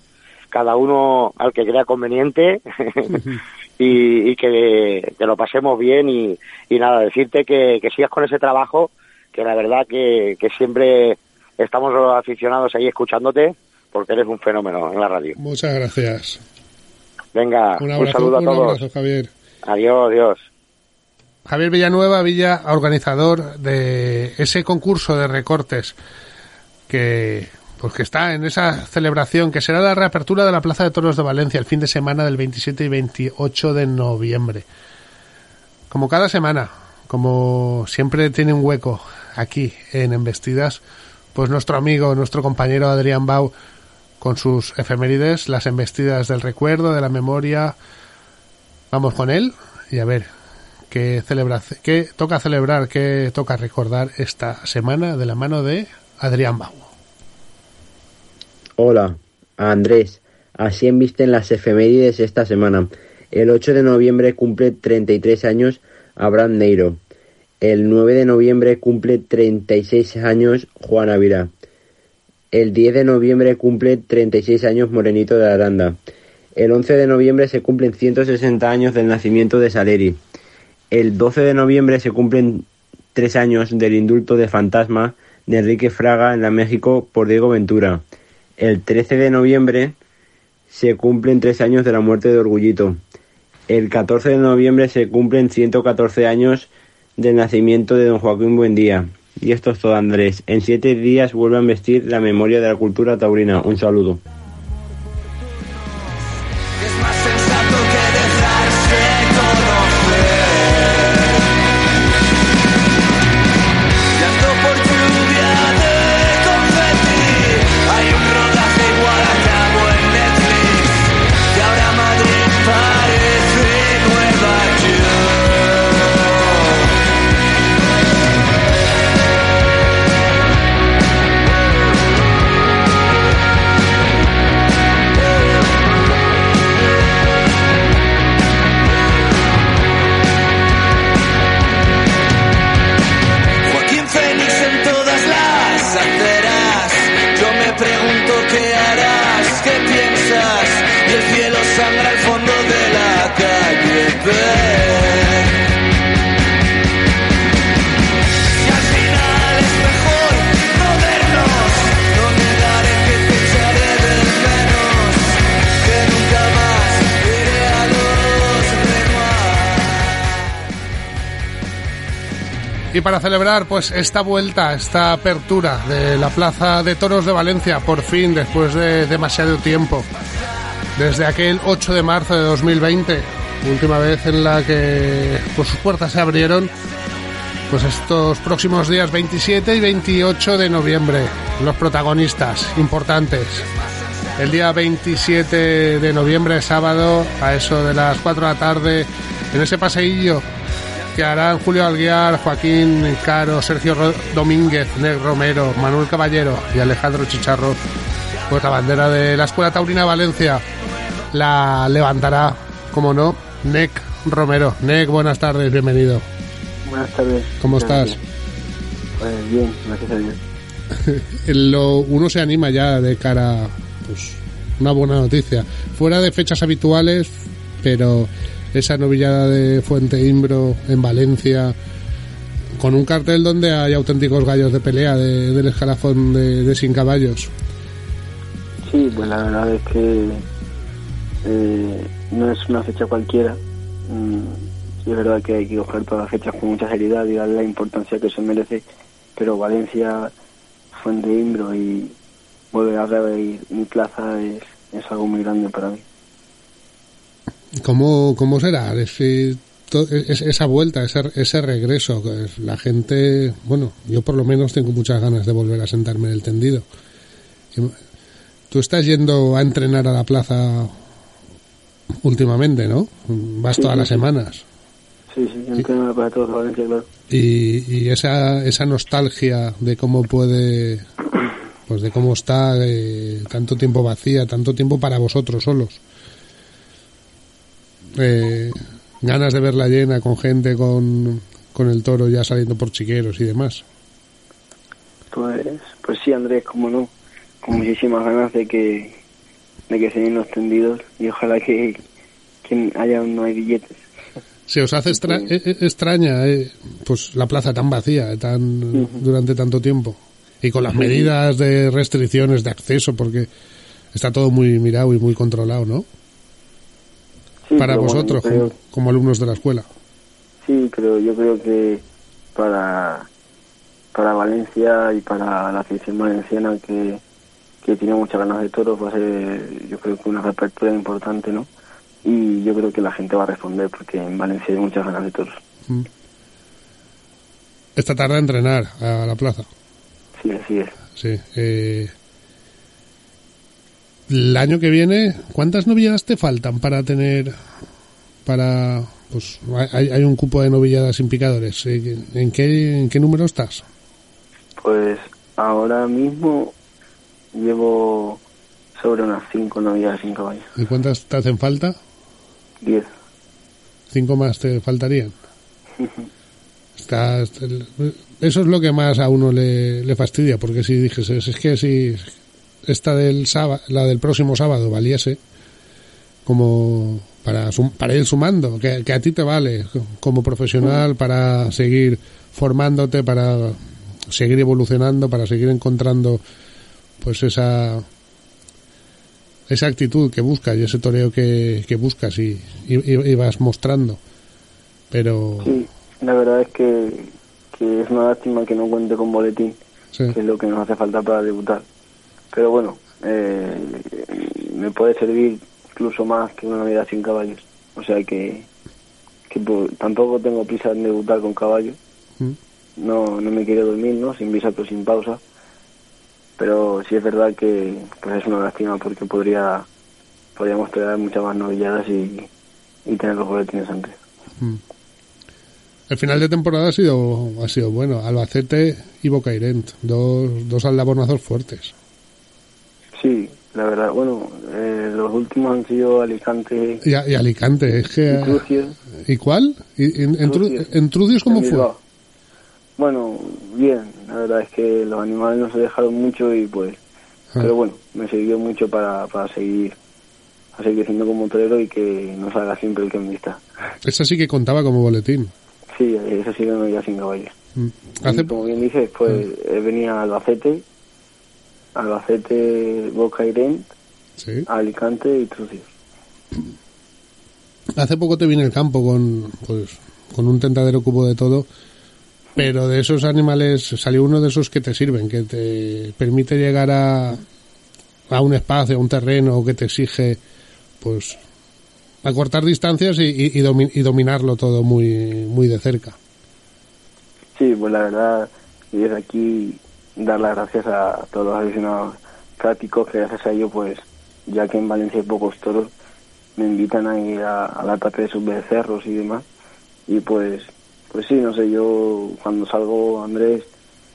cada uno al que crea conveniente *laughs* y, y que, que lo pasemos bien y, y nada, decirte que, que sigas con ese trabajo, que la verdad que, que siempre estamos los aficionados ahí escuchándote porque eres un fenómeno en la radio. Muchas gracias. Venga, Un un, abrazo, saludo a un todos. abrazo, Javier. Adiós, adiós. Javier Villanueva, Villa, organizador de ese concurso de recortes que pues que está en esa celebración que será la reapertura de la Plaza de Toros de Valencia el fin de semana del 27 y 28 de noviembre. Como cada semana, como siempre tiene un hueco aquí en Embestidas, pues nuestro amigo, nuestro compañero Adrián Bau con sus efemérides, las embestidas del recuerdo, de la memoria. Vamos con él y a ver qué celebra, qué toca celebrar, qué toca recordar esta semana de la mano de Adrián Bau. Hola, Andrés. Así embisten las efemérides esta semana. El 8 de noviembre cumple 33 años Abraham Neiro. El 9 de noviembre cumple 36 años Juan Ávila. El 10 de noviembre cumple 36 años Morenito de Aranda. El 11 de noviembre se cumplen 160 años del nacimiento de Saleri. El 12 de noviembre se cumplen 3 años del indulto de fantasma de Enrique Fraga en la México por Diego Ventura. El 13 de noviembre se cumplen 3 años de la muerte de Orgullito. El 14 de noviembre se cumplen 114 años del nacimiento de don Joaquín Buendía. Y esto es todo, Andrés. En siete días vuelve a vestir la memoria de la cultura taurina. Un saludo. Para celebrar pues esta vuelta, esta apertura de la Plaza de Toros de Valencia, por fin, después de demasiado tiempo, desde aquel 8 de marzo de 2020, última vez en la que pues, sus puertas se abrieron, pues estos próximos días 27 y 28 de noviembre, los protagonistas importantes. El día 27 de noviembre, sábado, a eso de las 4 de la tarde, en ese paseillo que harán Julio Alguiar, Joaquín Caro, Sergio Domínguez, Nec Romero, Manuel Caballero y Alejandro Chicharro, pues la bandera de la Escuela Taurina Valencia la levantará, como no, Nec Romero. Nec, buenas tardes, bienvenido. Buenas tardes. ¿Cómo estás? Pues bien, gracias a Dios. *laughs* Lo, uno se anima ya de cara, pues, una buena noticia. Fuera de fechas habituales, pero esa novillada de Fuente Imbro en Valencia, con un cartel donde hay auténticos gallos de pelea de- del escalafón de, sin caballos. Sí, pues la verdad es que eh, no es una fecha cualquiera. Mm, es verdad que hay que coger todas las fechas con mucha seriedad y darle la importancia que se merece, pero Valencia, Fuente Imbro y volver a reabrir mi plaza es, es algo muy grande para mí. ¿Cómo, cómo será? Es to- es- esa vuelta, ese, ese regreso. que es- La gente, bueno, yo por lo menos tengo muchas ganas de volver a sentarme en el tendido. Tú estás yendo a entrenar a la plaza últimamente, ¿no? Vas Sí, todas sí, las semanas. Sí, sí, entreno Toros de Valencia, claro. Y, y esa, esa nostalgia de cómo puede, pues de cómo está eh, tanto tiempo vacía, tanto tiempo para vosotros solos. Eh, ganas de verla llena con gente, con, con el toro ya saliendo por chiqueros y demás. Pues, pues sí, Andrés, como no, con muchísimas ganas de que, de que se den los tendidos y ojalá que, que haya no hay billetes. Se os hace extra- eh, eh, extraña eh, pues la plaza tan vacía tan durante tanto tiempo y con las medidas de restricciones de acceso porque está todo muy mirado y muy controlado, ¿no? Sí, para bueno, vosotros creo- como, como alumnos de la escuela. Sí, pero yo creo que para, para Valencia y para la afición valenciana que, que tiene muchas ganas de toros va a ser, yo creo que una reapertura importante, ¿no? Y yo creo que la gente va a responder porque en Valencia hay muchas ganas de toros. Esta tarde a entrenar a la plaza. Sí, así es. Sí. eh, el año que viene, ¿cuántas novilladas te faltan para tener para pues hay, hay un cupo de novilladas sin picadores? eh, ¿En qué en qué número estás? Pues ahora mismo llevo sobre unas cinco novedades sin caballos. ¿Y cuántas te hacen falta? Diez. Cinco más te faltarían. Estás- eso es lo que más a uno le, le fastidia, porque si dijese, es que si esta del sábado, la del próximo sábado valiese como para, sum- para ir sumando, que, que a ti te vale como profesional para seguir formándote, para seguir evolucionando, para seguir encontrando pues esa esa actitud que buscas y ese toreo que, que buscas y, y, y vas mostrando. Pero Sí, la verdad es que, que es una lástima que no cuente con boletín, sí, que es lo que nos hace falta para debutar. Pero bueno, eh, me puede servir incluso más que una Navidad sin caballos. O sea que, que pues, tampoco tengo prisa en debutar con caballos. Mm. No, no me quiero dormir, ¿no? Sin visa pero sin pausa. Pero sí es verdad que pues es una lástima porque podría podríamos traer muchas más novilladas y, y tener los boletines antes. el final de temporada ha sido ha sido bueno. Albacete y Bocairent, dos, dos aldabonazos fuertes. Sí, la verdad, bueno, eh, los últimos han sido Alicante Y, a- y Alicante, es y que... Crucius. ¿Y cuál? ¿Y, en, cómo en fue? Bilbao. Bueno, bien, la verdad es que los animales no se dejaron mucho y pues, Ah. pero bueno, me sirvió mucho para, para seguir a seguir creciendo como torero y que no salga siempre el que me está. Esa sí que contaba como boletín. Sí, eso sí que no ya sin caballos. Mm. Hace, como bien dices, pues eh, venía Albacete, Albacete, Boca sí. Alicante y Trucios. *clears throat* Hace poco te vine el campo con, pues, con un tentadero cubo de todo, pero de esos animales salió uno de esos que te sirven, que te permite llegar a, a un espacio, a un terreno que te exige, pues, acortar distancias y, y, y domi- y dominarlo todo muy, muy de cerca. Sí, pues la verdad, desde aquí dar las gracias a todos los aficionados prácticos que gracias a ello, pues, ya que en Valencia hay pocos toros, me invitan a ir al ataque de sus becerros y demás. Y pues, pues sí, no sé, yo cuando salgo, Andrés,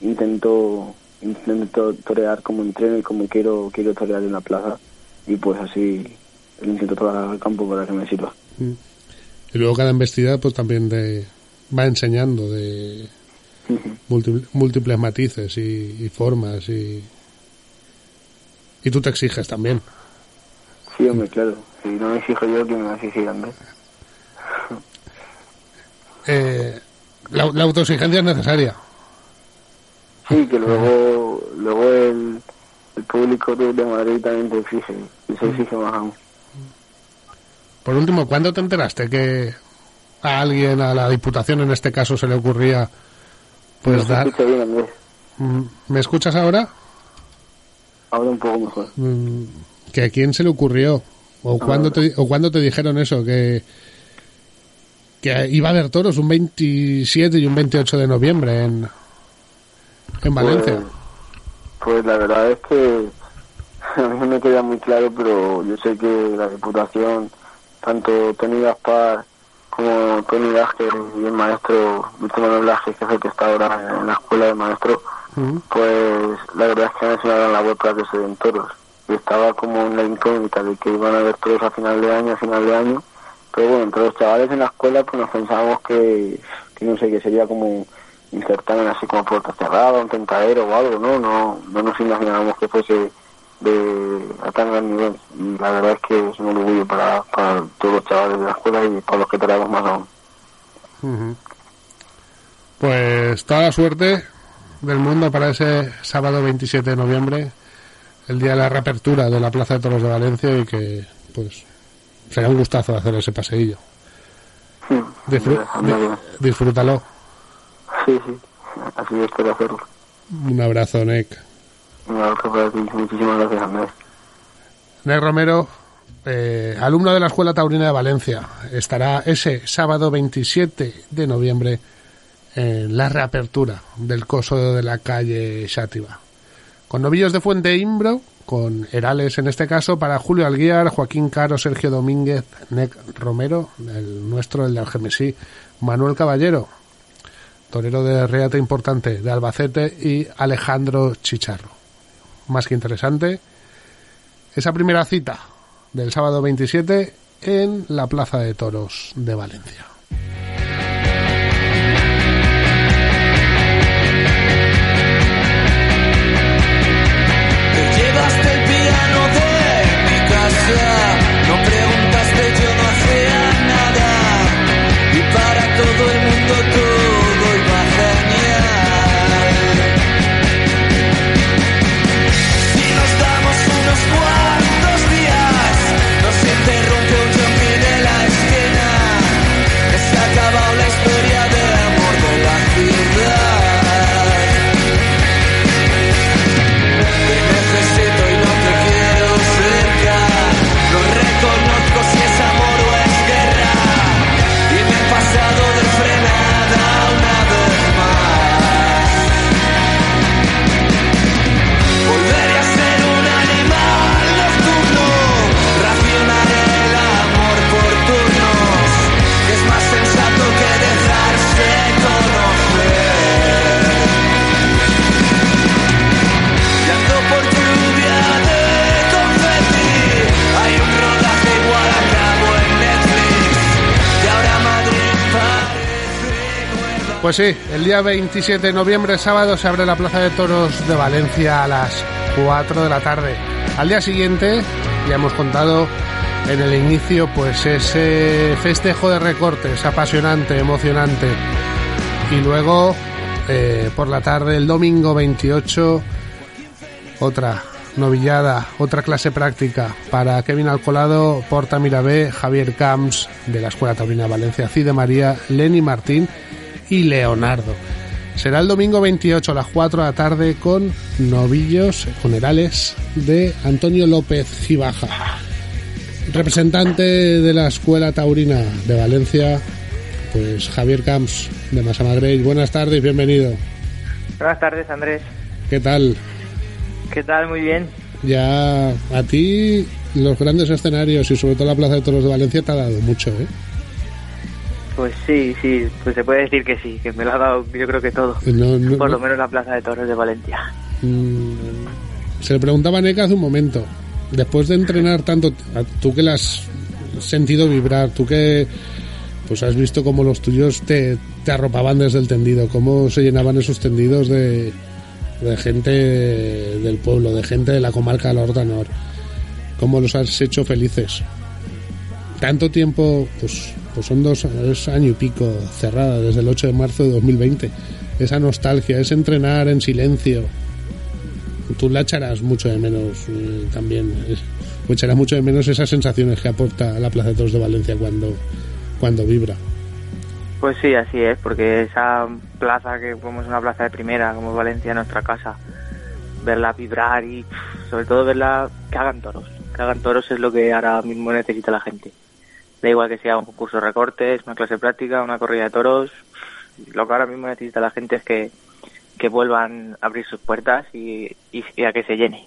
intento intento torear como entreno y como quiero quiero torear en la plaza. Y pues así intento torear al campo para que me sirva. Y luego cada embestida, pues también te va enseñando de múltiples, múltiples matices y, y formas y, y tú te exiges también. Sí, hombre, claro. Si no me exijo yo, que me va a exigir. *laughs* Eh, la, la autoexigencia es necesaria. Sí, que luego, luego el, el público de de Madrid también te exige, y se exige más aún. Por último, ¿cuándo te enteraste que a alguien, a la Diputación en este caso, se le ocurría pues No se dar... escucha bien, Andrés. Mm, ¿Me escuchas ahora? Ahora un poco mejor. Mm, ¿Que a quién se le ocurrió? ¿O cuándo te, o cuándo te dijeron eso? Que, que iba a haber toros un 27 y un 28 de noviembre en, en Valencia. Pues, pues la verdad es que *laughs* a mí no me queda muy claro, pero yo sé que la Diputación, tanto Tony Gaspar como Tony Vázquez y el maestro Víctor Manuel Vázquez, que es el que está ahora en la escuela de maestro, pues la verdad es que han enseñado en la web para que se den toros. Y estaba como en la incógnita de que iban a haber toros a final de año, a final de año. Pero bueno, entre los chavales en la escuela pues nos pensábamos que, que no sé, que sería como un certamen así como puerta cerrada, un tentadero o algo, ¿no? No, no nos imaginábamos que fuese de a tan gran nivel. Y la verdad es que es un orgullo para, para todos los chavales de la escuela y para los que traemos más aún. Ujú. Pues toda la suerte del mundo para ese sábado 27 de noviembre, el día de la reapertura de la Plaza de Toros de Valencia y que pues será un gustazo hacer ese paseillo. Di- disfrútalo. Sí, sí, así espero hacerlo. Un abrazo, Nick. Muchísimas gracias Andrés. Romero, eh, alumno de la Escuela Taurina de Valencia, estará ese sábado 27 de noviembre en la reapertura del coso de la calle Xátiva. Con novillos de Fuente Imbro, con Herales en este caso, para Julio Alguiar, Joaquín Caro, Sergio Domínguez, Nec Romero, el nuestro, el de Algemesí, Manuel Caballero, torero de reata importante de Albacete y Alejandro Chicharro. Más que interesante, esa primera cita del sábado 27 en la Plaza de Toros de Valencia. Te llevaste el piano de mi casa, Pues sí, el día 27 de noviembre, sábado, se abre la Plaza de Toros de Valencia a las 4 de la tarde. Al día siguiente, ya hemos contado en el inicio, pues ese festejo de recortes apasionante, emocionante. Y luego, eh, por la tarde, el domingo 28, otra novillada, otra clase práctica para Kevin Alcolado, Porta Mirabé, Javier Camps de la Escuela Taurina Valencia, Cide María, Lenny Martín y Leonardo. Será el domingo 28 a las 4 de la tarde con novillos funerales de Antonio López Gibaja, representante de la Escuela Taurina de Valencia, pues Javier Camps de Masamadrey. Buenas tardes, bienvenido. Buenas tardes, Andrés. ¿Qué tal? ¿Qué tal? Muy bien. Ya a ti los grandes escenarios y sobre todo la Plaza de Toros de Valencia te ha dado mucho, ¿eh? Pues sí, sí, pues se puede decir que sí, que me lo ha dado yo creo que todo. No, no, Por lo no. menos la Plaza de Toros de Valencia. Mm, se le preguntaba a Neca hace un momento, después de entrenar tanto, tú que la has sentido vibrar, tú que pues has visto cómo los tuyos te, te arropaban desde el tendido, cómo se llenaban esos tendidos de, de gente del pueblo, de gente de la comarca del Ordanor, cómo los has hecho felices. Tanto tiempo, pues, pues son dos es año y pico cerrada, desde el 8 de marzo de 2020. Esa nostalgia, ese entrenar en silencio, tú la echarás mucho de menos eh, también. o echarás mucho de menos esas sensaciones que aporta la Plaza de Toros de Valencia cuando, cuando vibra. Pues sí, así es, porque esa plaza que como una plaza de primera, como es Valencia, nuestra casa, verla vibrar y sobre todo verla que hagan toros. Que hagan toros es lo que ahora mismo necesita la gente. Da igual que sea un concurso de recortes, una clase práctica, una corrida de toros. Lo que ahora mismo necesita la gente es que, que vuelvan a abrir sus puertas y, y- y a que se llene.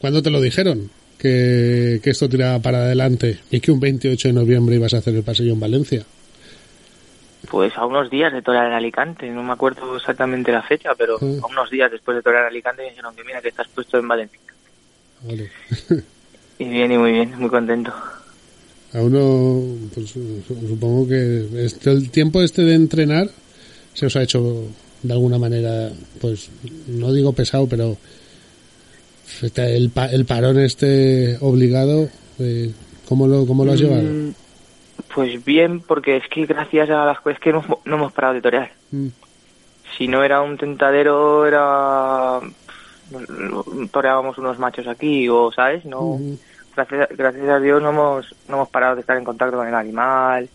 ¿Cuándo te lo dijeron? Que, que esto tiraba para adelante y que un 28 de noviembre ibas a hacer el paseo en Valencia. Pues a unos días de torear en Alicante, no me acuerdo exactamente la fecha, pero a unos días después de torear en Alicante me dijeron que mira que estás puesto en Valencia. Vale. Y bien, y muy bien, muy contento. A uno, pues supongo que este, el tiempo este de entrenar se os ha hecho de alguna manera, pues no digo pesado, pero el, el parón este obligado, eh, ¿cómo, lo, ¿cómo lo has llevado? Mm, Pues bien, porque es que gracias a las cosas que no, no hemos parado de torear. Mm. Si no era un tentadero, era... Toreábamos unos machos aquí, o, ¿sabes? No... Ujú. Gracias, gracias a Dios no hemos, no hemos parado de estar en contacto con el animal.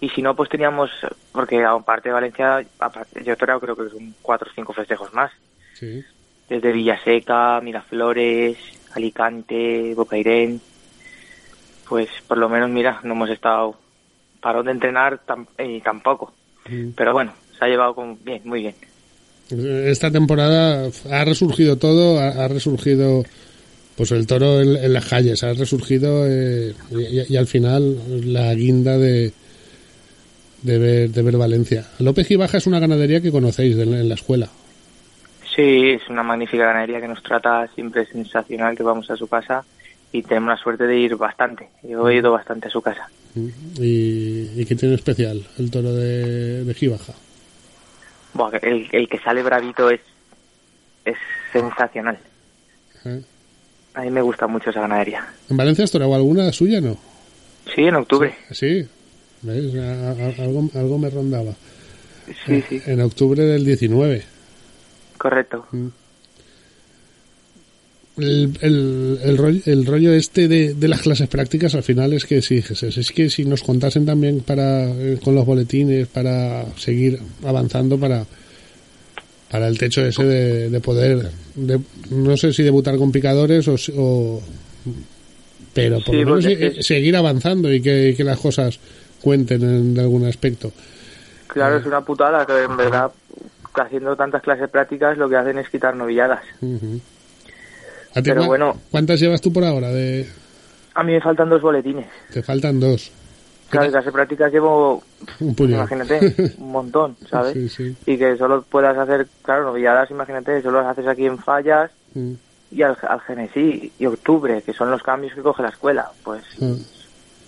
Y si no, pues teníamos, porque aparte de Valencia, aparte, yo he toreado creo que son cuatro o cinco festejos más. Sí. Desde Villaseca, Miraflores, Alicante, Bocairén. Pues por lo menos, mira, no hemos estado parón de entrenar tam- y tampoco. Mm. Pero bueno, se ha llevado con, bien, muy bien. Esta temporada ha resurgido todo, ha, ha resurgido pues el toro en, en las calles, ha resurgido eh, y, y al final la guinda de, de, ver, de ver Valencia. López Gibaja es una ganadería que conocéis de- en la escuela. Sí, es una magnífica ganadería que nos trata siempre sensacional, que vamos a su casa y tenemos la suerte de ir bastante. Yo he ido bastante a su casa. ¿Y, y qué tiene especial el toro de, de Gibaja? El, el que sale bravito es, es sensacional. ¿Eh? A mí me gusta mucho esa ganadería. ¿En Valencia has torado alguna suya, no? Sí, en octubre. Sí, ¿Ves? A- a- algo, algo me rondaba. Sí, sí, En octubre del 19. correcto. El, el, el, rollo, el rollo este de, de las clases prácticas al final es que si Jesús, es que si nos contasen también para eh, con los boletines para seguir avanzando para para el techo ese de, de poder de- no sé si debutar con picadores o, o- pero por Sí, lo menos eh, que- seguir avanzando y que, que las cosas cuenten en, de algún aspecto Claro, es una putada que en verdad haciendo tantas clases prácticas lo que hacen es quitar novilladas. ¿A ti Pero bueno. ¿Cuántas llevas tú por ahora? De, A mí me faltan dos boletines. te faltan dos. Claro, en clases prácticas llevo, Un imagínate, *laughs* un montón, ¿sabes? Sí, sí. Y que solo puedas hacer, claro, novilladas, imagínate, solo las haces aquí en Fallas Mm. y al, al Genesí y Octubre, que son los cambios que coge la escuela. Pues Ah.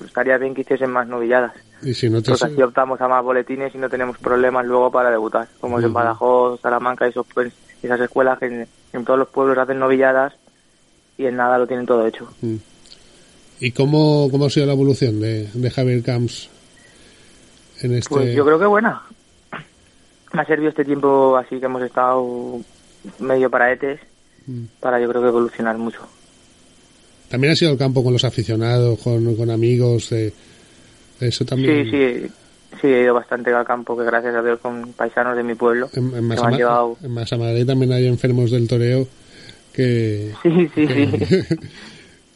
estaría bien que hiciesen más novilladas. Y si no te Porque así optamos a más boletines y no tenemos problemas luego para debutar. Como es en. Badajoz, Salamanca, esos, pues, esas escuelas que en, en todos los pueblos hacen novilladas y en nada lo tienen todo hecho. ¿Y cómo, cómo ha sido la evolución de, de Javier Camps en este? Pues yo creo que buena. Me ha servido este tiempo así que hemos estado medio paraetes Mm. para yo creo que evolucionar mucho. También ha sido el campo con los aficionados, con, con amigos, de, eso también. Sí, sí, sí, he ido bastante al campo, que gracias a Dios con paisanos de mi pueblo En, en que me han Masama- llevado... en Masamadrid también hay enfermos del toreo que, Sí, sí, sí. *laughs*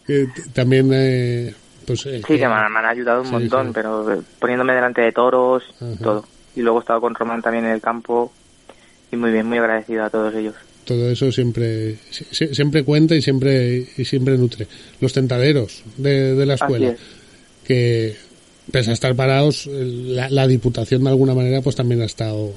que también eh, pues eh, Sí, que me han, me han ayudado un Sí, montón, sí. pero eh, poniéndome delante de toros Ajá. todo. Y luego he estado con Román también en el campo y muy bien, muy agradecido a todos ellos. todo eso siempre si- si- siempre cuenta y siempre y siempre nutre los tentaderos de, de la escuela es. que pese a estar parados la, la diputación de alguna manera pues también ha estado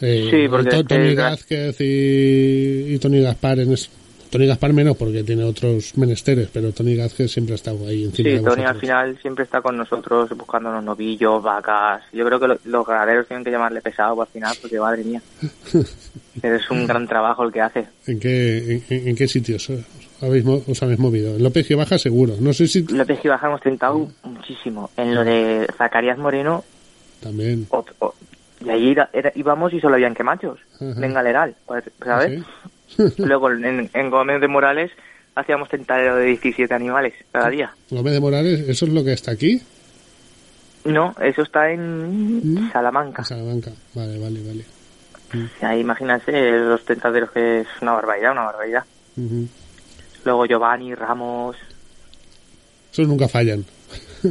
eh, Sí, porque Tony Gázquez y, y Tony Gaspar en es- Tony Gaspar menos porque tiene otros menesteres pero Tony Gázquez siempre ha estado ahí encima Sí, de Tony al final siempre está con nosotros buscándonos novillos, vacas. Yo creo que lo- los ganaderos tienen que llamarle pesado al final porque madre mía. *laughs* Pero es un gran trabajo el que hace. ¿En qué, en, en qué sitios os habéis, os habéis movido? En López y Baja seguro. No sé si López y Baja hemos tentado muchísimo. En lo de Zacarías Moreno, también. o- o- y allí era- era- íbamos y solo habían que machos. Ajá. En Galeral, pues, ¿sabes? ¿Sí? *laughs* Luego en, en Gómez de Morales hacíamos tentadero de 17 animales cada día. Gómez de Morales, ¿eso es lo que está aquí? No, eso está en ¿Mm? Salamanca. Salamanca. Vale, vale, vale. Ahí imagínense los tentaderos que es una barbaridad, una barbaridad. Luego Giovanni, Ramos, Esos nunca fallan. *laughs*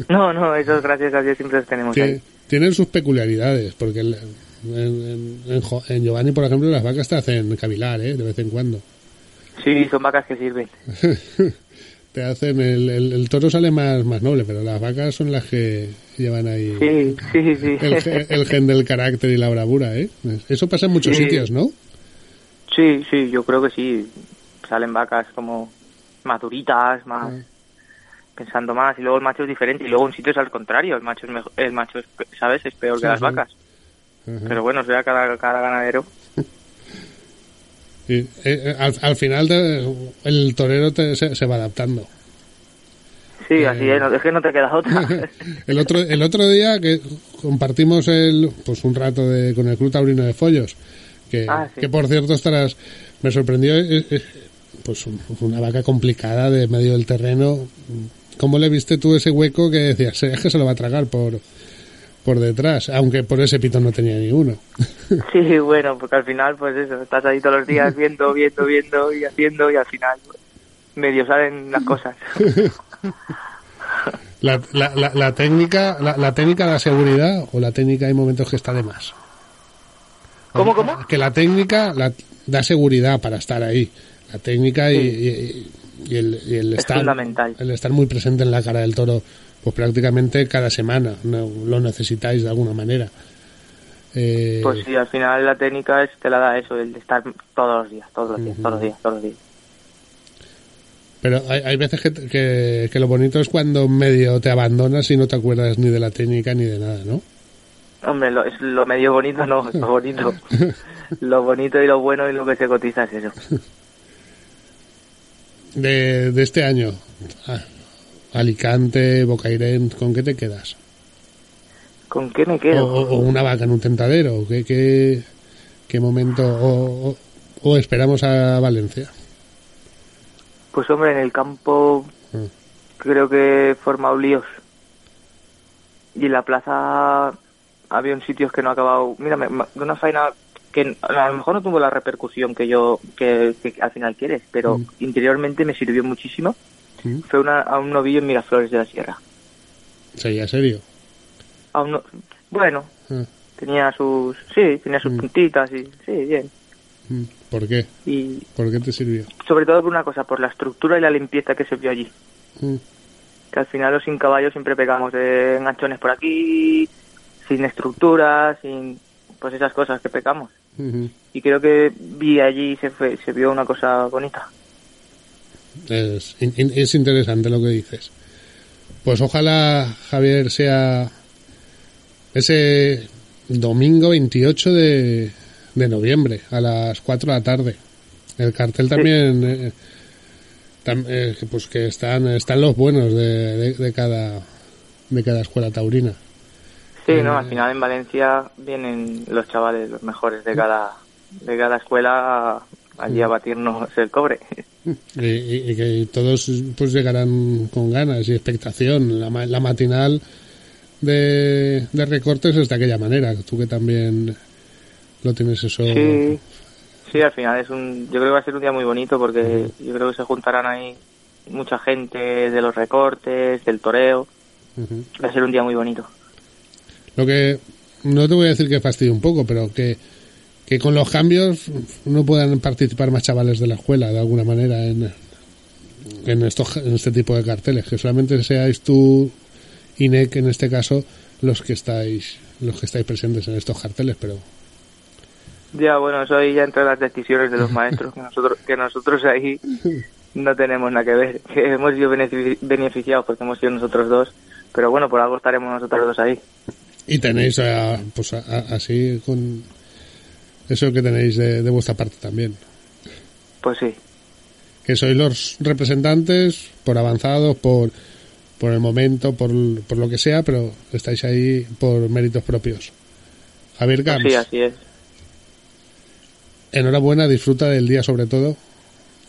No, no, esos gracias a Dios siempre los tenemos ahí. tienen sus peculiaridades, porque en, en- Giovanni, por ejemplo, las vacas te hacen cavilar, ¿eh? De vez en cuando. Sí, son vacas que sirven. *laughs* te hacen... El, el- el toro sale más, más noble, pero las vacas son las que llevan ahí... Sí, sí, sí. El, ge- el gen del carácter y la bravura, ¿eh? Eso pasa en muchos sitios, ¿no? Sí, sí, yo creo que sí. Salen vacas como más duritas, más pensando más. Y luego el macho es diferente. Y luego en sitios al contrario. El macho es mejor, el macho es, ¿sabes? Es peor que las sí. Pero bueno, sea cada, cada ganadero. Y, eh, eh, al, al final te- el torero te- se, se va adaptando. Sí, así es. no- Es que no te queda otra. *laughs* El otro, el otro día que compartimos el, pues un rato de, con el Club Taurino de Follos, que, Ah, sí. que por cierto estarás, me sorprendió, eh, eh, pues un- una vaca complicada de medio del terreno. ¿Cómo le viste tú ese hueco que decías, es que se lo va a tragar por, por detrás? Aunque por ese pito no tenía ni uno. *laughs* Sí, bueno, porque al final, pues eso, estás ahí todos los días viendo, viendo, viendo y haciendo y al final pues, medio salen las cosas. *laughs* La, la, la, la técnica, la, la técnica da seguridad o la técnica hay momentos que está de más. ¿Cómo, cómo? Que la técnica la, da seguridad para estar ahí. La técnica y, y- y el, y el Es estar, fundamental. el estar muy presente en la cara del toro, pues prácticamente cada semana. No, lo necesitáis de alguna manera. Eh, Pues sí, al final la técnica es, te la da eso, el de estar todos los días, todos los días, todos los días, todos los días. Pero hay, hay veces que, que, que lo bonito es cuando medio te abandonas y no te acuerdas ni de la técnica ni de nada, ¿no? Hombre, lo, es lo medio bonito, no, es lo bonito. *laughs* lo bonito y lo bueno y lo que se cotiza es eso. De, de este año, ah, Alicante, Bocairén, ¿con qué te quedas? ¿Con qué me quedo? o- o una vaca en un tentadero, ¿qué, qué, qué momento? O, o- esperamos a Valencia. Pues hombre, en el campo Mm. creo que he formado líos. Y en la plaza había un sitios que no ha acabado. Mira, me- una faena que a lo mejor no tuvo la repercusión que yo que, que al final quieres, pero Mm. interiormente me sirvió muchísimo. Mm. Fue una, a un novillo en Miraflores de la Sierra. Sería serio. A un no- bueno, Ah, tenía sus sí, tenía sus Mm. puntitas y sí, bien. mm, ¿Por qué? Y ¿Por qué te sirvió? sobre todo por una cosa, por la estructura y la limpieza que se vio allí. Mm, que al final los sin caballos siempre pegamos de enganchones por aquí, sin estructura, sin pues esas cosas que pecamos. ujú. Y creo que vi allí y se fue, se vio una cosa bonita. Es, es interesante lo que dices. Pues ojalá, Javier, sea ese domingo 28 de, de noviembre a las 4 de la tarde. El cartel también, eh, tam- eh, pues que están, están los buenos de, de, de cada de cada escuela taurina. Sí, no, al final en Valencia vienen los chavales, los mejores de cada de cada escuela allí a batirnos el cobre. Y, y- y que todos pues llegarán con ganas y expectación. La, la matinal de, de recortes es de aquella manera. Tú que también lo tienes eso. Sí, sí, al final es un, yo creo que va a ser un día muy bonito porque yo creo que se juntarán ahí mucha gente de los recortes, del toreo. Va a ser un día muy bonito. Lo que no te voy a decir que fastidie un poco, pero que, que con los cambios no puedan participar más chavales de la escuela de alguna manera en, en, estos, en este tipo de carteles. Que solamente seáis tú, INEC en este caso, los que estáis los que estáis presentes en estos carteles, pero Ya, bueno, eso ahí ya entre las decisiones de los *laughs* maestros, que nosotros, que nosotros ahí no tenemos nada que ver, que hemos sido benefici- beneficiados porque hemos sido nosotros dos, pero bueno, por algo estaremos nosotros dos ahí. Y tenéis, pues a- a- así, con eso que tenéis de, de vuestra parte también. Pues sí, Que sois los representantes por avanzados, por, por el momento, por, por lo que sea, pero estáis ahí por méritos propios. Javier pues Camps, sí, así es. enhorabuena, disfruta del día sobre todo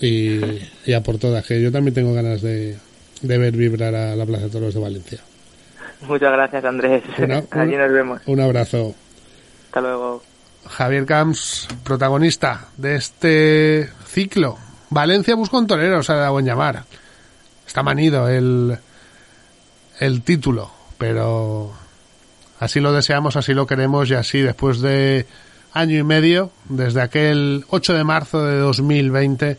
y, y a por todas, que yo también tengo ganas de, de ver vibrar a la Plaza de Toros de Valencia. Muchas gracias, Andrés. Una- *laughs* Allí nos vemos. Un abrazo. Hasta luego. Javier Camps, protagonista de este ciclo. Valencia busca un torero, se ha dado en llamar. Está manido el, el título, pero así lo deseamos, así lo queremos y así después de año y medio, desde aquel 8 de marzo de 2020,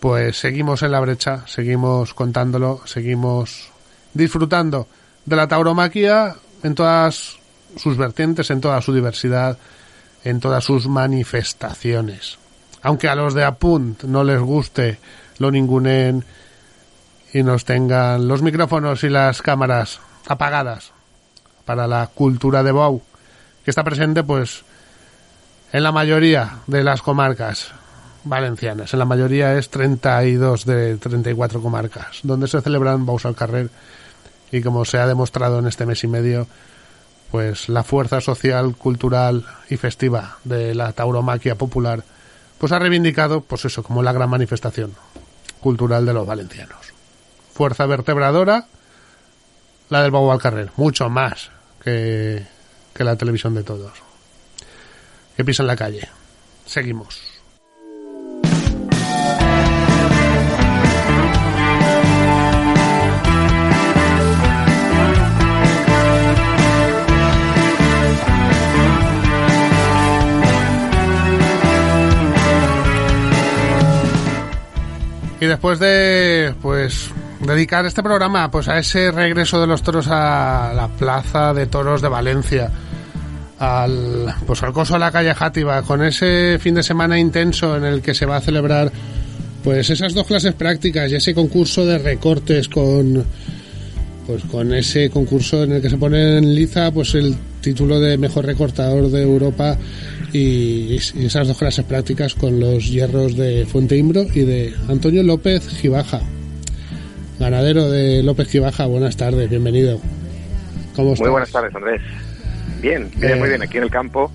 pues seguimos en la brecha, seguimos contándolo, seguimos disfrutando de la tauromaquia en todas sus vertientes, en toda su diversidad, en todas sus manifestaciones. Aunque a los de Apunt no les guste, lo ningunen y nos tengan los micrófonos y las cámaras apagadas para la cultura de Bou, que está presente pues en la mayoría de las comarcas valencianas. En la mayoría es 32 de 34 comarcas, donde se celebran Bous al Carrer y como se ha demostrado en este mes y medio, pues la fuerza social, cultural y festiva de la tauromaquia popular, pues ha reivindicado, pues eso, como la gran manifestación cultural de los valencianos. Fuerza vertebradora, la del al Carrer, mucho más que, que la televisión de todos. Que pisa en la calle. Seguimos. Y después de, pues, dedicar este programa, pues, a ese regreso de los toros a la plaza de toros de Valencia, al, pues, al coso de la calle Játiva, con ese fin de semana intenso en el que se va a celebrar, pues, esas dos clases prácticas y ese concurso de recortes con, pues, con ese concurso en el que se pone en liza, pues, el título de mejor recortador de Europa y, esas dos clases prácticas con los hierros de Fuente Imbro y de Antonio López Gibaja. Ganadero de López Gibaja, buenas tardes, bienvenido. ¿Cómo estás? Muy buenas tardes, Andrés. Bien, bien, Eh. muy bien. Aquí en el campo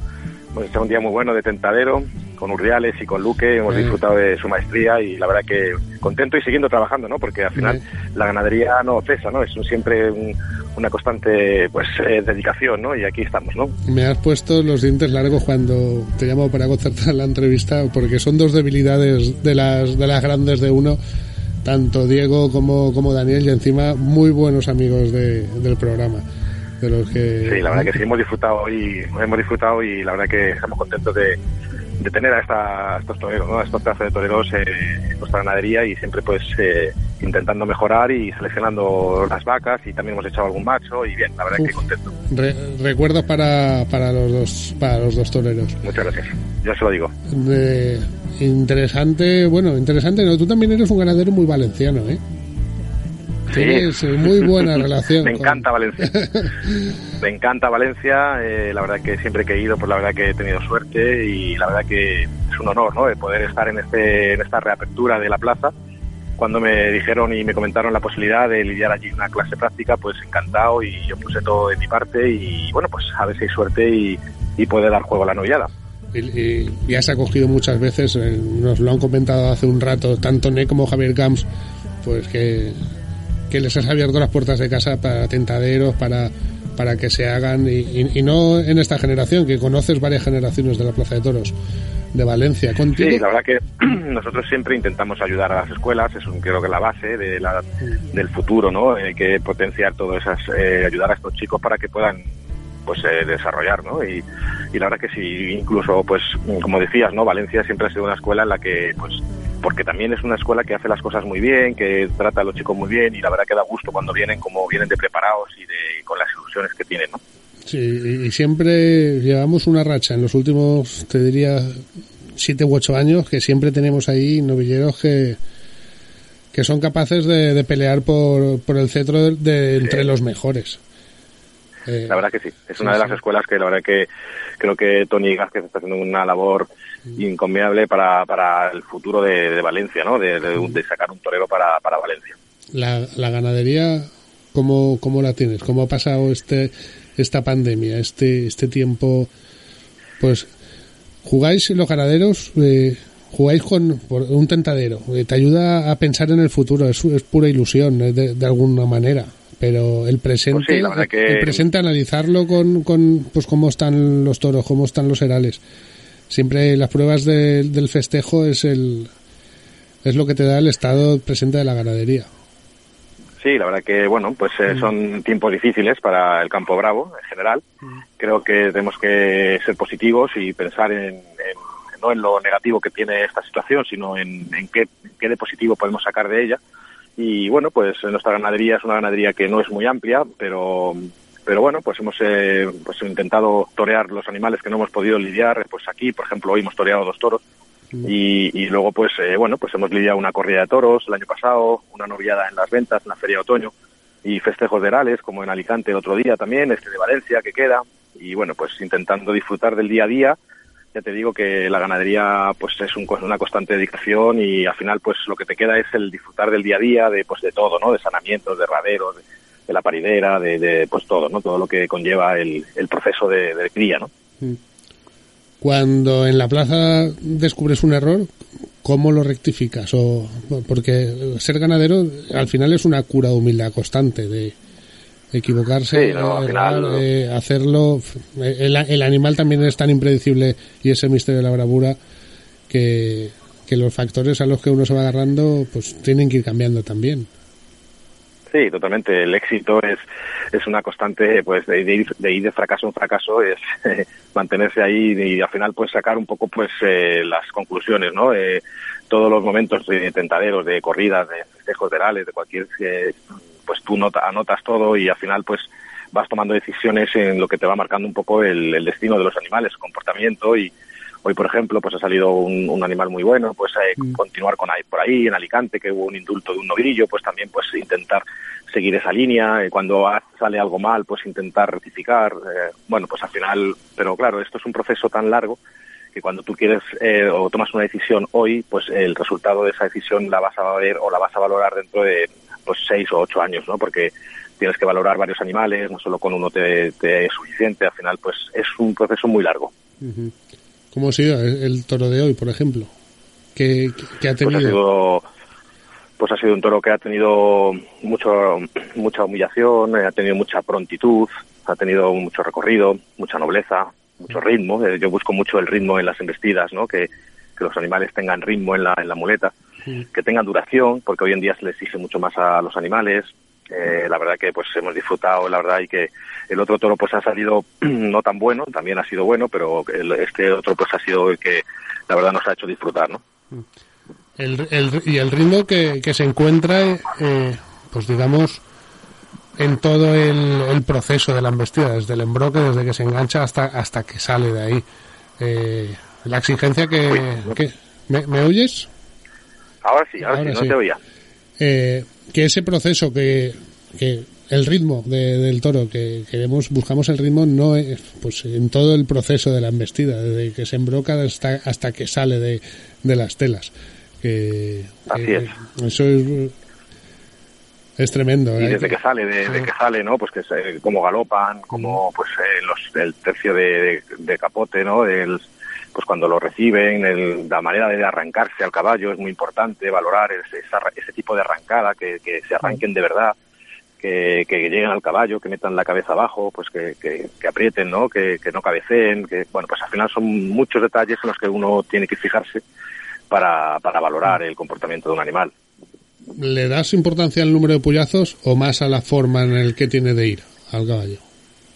hemos hecho un día muy bueno de tentadero, con Urdiales y con Luque. Hemos disfrutado de su maestría y la verdad que contento y siguiendo trabajando, ¿no? Porque al final la ganadería no cesa, ¿no? Es un- siempre un- una constante, pues, eh, dedicación, ¿no? Y aquí estamos, ¿no? Me has puesto los dientes largos cuando te llamo para concertar la entrevista, porque son dos debilidades de las, de las grandes de uno, tanto Diego como, como Daniel, y encima muy buenos amigos de- del programa. De los que, Sí, la verdad que sí, hemos disfrutado y hemos disfrutado y la verdad que estamos contentos de, de tener a, esta- a estos toreros, ¿no? A estos pedazos de toreros eh, en nuestra ganadería y siempre pues eh, intentando mejorar y seleccionando las vacas y también hemos echado algún macho y bien, la verdad que contento. Re- recuerdos para, para los dos para los dos toreros. Muchas gracias. Yo se lo digo. Interesante, bueno, interesante, ¿no? Tú también eres un ganadero muy valenciano, ¿eh? Eh, muy buena *laughs* relación. Me con- encanta Valencia. *laughs* Me encanta Valencia. eh, la verdad que siempre que he ido, pues la verdad que he tenido suerte y la verdad que es un honor, ¿no? De poder estar en este en esta reapertura de la plaza. Cuando me dijeron y me comentaron la posibilidad de lidiar allí una clase práctica, pues encantado y yo puse todo de mi parte y bueno, pues a ver si hay suerte y, y puede dar juego a la novillada. Y, y- y has acogido muchas veces, eh, nos lo han comentado hace un rato, tanto Ne como Javier Camps, pues que, que les has abierto las puertas de casa para tentaderos, para, para que se hagan, y, y- no en esta generación, que conoces varias generaciones de la Plaza de Toros de Valencia. Contigo, Sí, la verdad que *clears throat* nosotros siempre intentamos ayudar a las escuelas, es un, creo que la base de la, del futuro, ¿no? Hay que potenciar todo esas, eh, ayudar a estos chicos para que puedan pues eh, desarrollar, ¿no? Y, y la verdad que sí, incluso pues como decías, ¿no? Valencia siempre ha sido una escuela en la que pues porque también es una escuela que hace las cosas muy bien, que trata a los chicos muy bien y la verdad que da gusto cuando vienen como vienen de preparados y de con las ilusiones que tienen, ¿no? Sí, y siempre llevamos una racha en los últimos, te diría, siete u ocho años, que siempre tenemos ahí novilleros que, que son capaces de, de pelear por, por el cetro de, de entre los mejores. Eh, La verdad que sí, es Sí, una de las escuelas que la verdad que creo que Tony Gázquez está haciendo una labor incomiable para, para el futuro de, de Valencia, ¿no? De, de- de sacar un torero para, para Valencia. la, la ganadería, ¿cómo, ¿cómo la tienes? ¿Cómo ha pasado este esta pandemia, este este tiempo? Pues jugáis los ganaderos, eh, jugáis con por un tentadero, eh, te ayuda a pensar en el futuro, es, es pura ilusión eh, de, de alguna manera. Pero el presente, Pues sí, la verdad que- el presente analizarlo con, con pues cómo están los toros, cómo están los herales. Siempre las pruebas de- del festejo es el es lo que te da el estado presente de la ganadería. Sí, la verdad que, bueno, pues eh, son tiempos difíciles para el campo bravo en general. Creo que tenemos que ser positivos y pensar en, en- no en lo negativo que tiene esta situación, sino en, en qué, qué de positivo podemos sacar de ella. Y bueno, pues nuestra ganadería es una ganadería que no es muy amplia, pero pero bueno, pues hemos eh, pues intentado torear los animales que no hemos podido lidiar. Pues aquí, por ejemplo, hoy hemos toreado dos toros. Y, y luego pues eh, bueno pues hemos lidiado una corrida de toros el año pasado una noviada en las ventas en la feria de otoño y festejos de Herales como en Alicante el otro día también este de Valencia que queda. Y bueno pues intentando disfrutar del día a día. Ya te digo que la ganadería pues es un una constante dedicación y al final pues lo que te queda es el disfrutar del día a día de pues de todo no de sanamientos de raderos de, de la paridera de, de, pues todo no todo lo que conlleva el, el proceso de, de cría no Cuando en la plaza descubres un error, ¿cómo lo rectificas? O, porque ser ganadero al final es una cura de humildad constante de equivocarse, Sí, no, al errar, final- eh, hacerlo. El, el animal también es tan impredecible y ese misterio de la bravura que, que los factores a los que uno se va agarrando pues tienen que ir cambiando también. Sí, totalmente. El éxito es, es una constante, pues, de, de ir, de ir de fracaso en fracaso, es eh, *laughs* mantenerse ahí y, al final, pues, sacar un poco, pues, eh, las conclusiones, ¿no? Eh, todos los momentos de tentaderos, de corridas, de festejos verales, de cualquier, eh, pues, tú nota, anotas todo y al final, pues, vas tomando decisiones en lo que te va marcando un poco el, el destino de los animales, comportamiento y hoy, por ejemplo, pues ha salido un, un animal muy bueno, pues eh, continuar con ahí, por ahí, en Alicante, que hubo un indulto de un novillo, pues también, pues, intentar seguir esa línea, eh, cuando sale algo mal, pues intentar rectificar, eh, bueno, pues al final, pero claro, esto es un proceso tan largo que cuando tú quieres eh, o tomas una decisión hoy, pues el resultado de esa decisión la vas a ver o la vas a valorar dentro de pues seis o ocho años, ¿no? Porque tienes que valorar varios animales, no solo con uno te, te es suficiente, al final pues es un proceso muy largo. ¿Cómo ha sido el, toro de hoy, por ejemplo? ¿Qué, qué ha Pues ha tenido? sido pues ha sido un toro que ha tenido mucho mucha humillación, eh, ha tenido mucha prontitud, ha tenido mucho recorrido, mucha nobleza, mucho ritmo. Eh, yo busco mucho el ritmo en las embestidas, ¿no? Que, que los animales tengan ritmo en la, en la muleta, que tengan duración, porque hoy en día se les exige mucho más a los animales. Eh, la verdad que pues hemos disfrutado, la verdad, y que el otro toro pues ha salido *clears throat* no tan bueno, también ha sido bueno, pero el- este otro pues ha sido el que la verdad nos ha hecho disfrutar, ¿no? El, el- y el ritmo que, que se encuentra, eh, pues digamos, en todo el, el proceso de la embestida, desde el embroque, desde que se engancha hasta, hasta que sale de ahí. Eh, la exigencia que... que- ¿me, me oyes? Ahora sí, ahora, Ahora sí, no sí. te oía. Eh, que ese proceso que, que el ritmo de- del toro que queremos buscamos el ritmo no es pues en todo el proceso de la embestida desde que se embroca hasta hasta que sale de, de las telas que, Así que es. eso es es tremendo y hay desde que sale de, de que sale no pues que se, como galopan como pues eh, los el tercio de, capote no el pues cuando lo reciben el- la manera de arrancarse al caballo es muy importante valorar ese, ese tipo de arrancada que, que se arranquen de verdad que, que lleguen al caballo que metan la cabeza abajo pues que, que, que aprieten no que, que no cabeceen que bueno pues al final son muchos detalles en los que uno tiene que fijarse para, para valorar el comportamiento de un animal. ¿Le das importancia al número de puyazos o más a la forma en el que tiene de ir al caballo?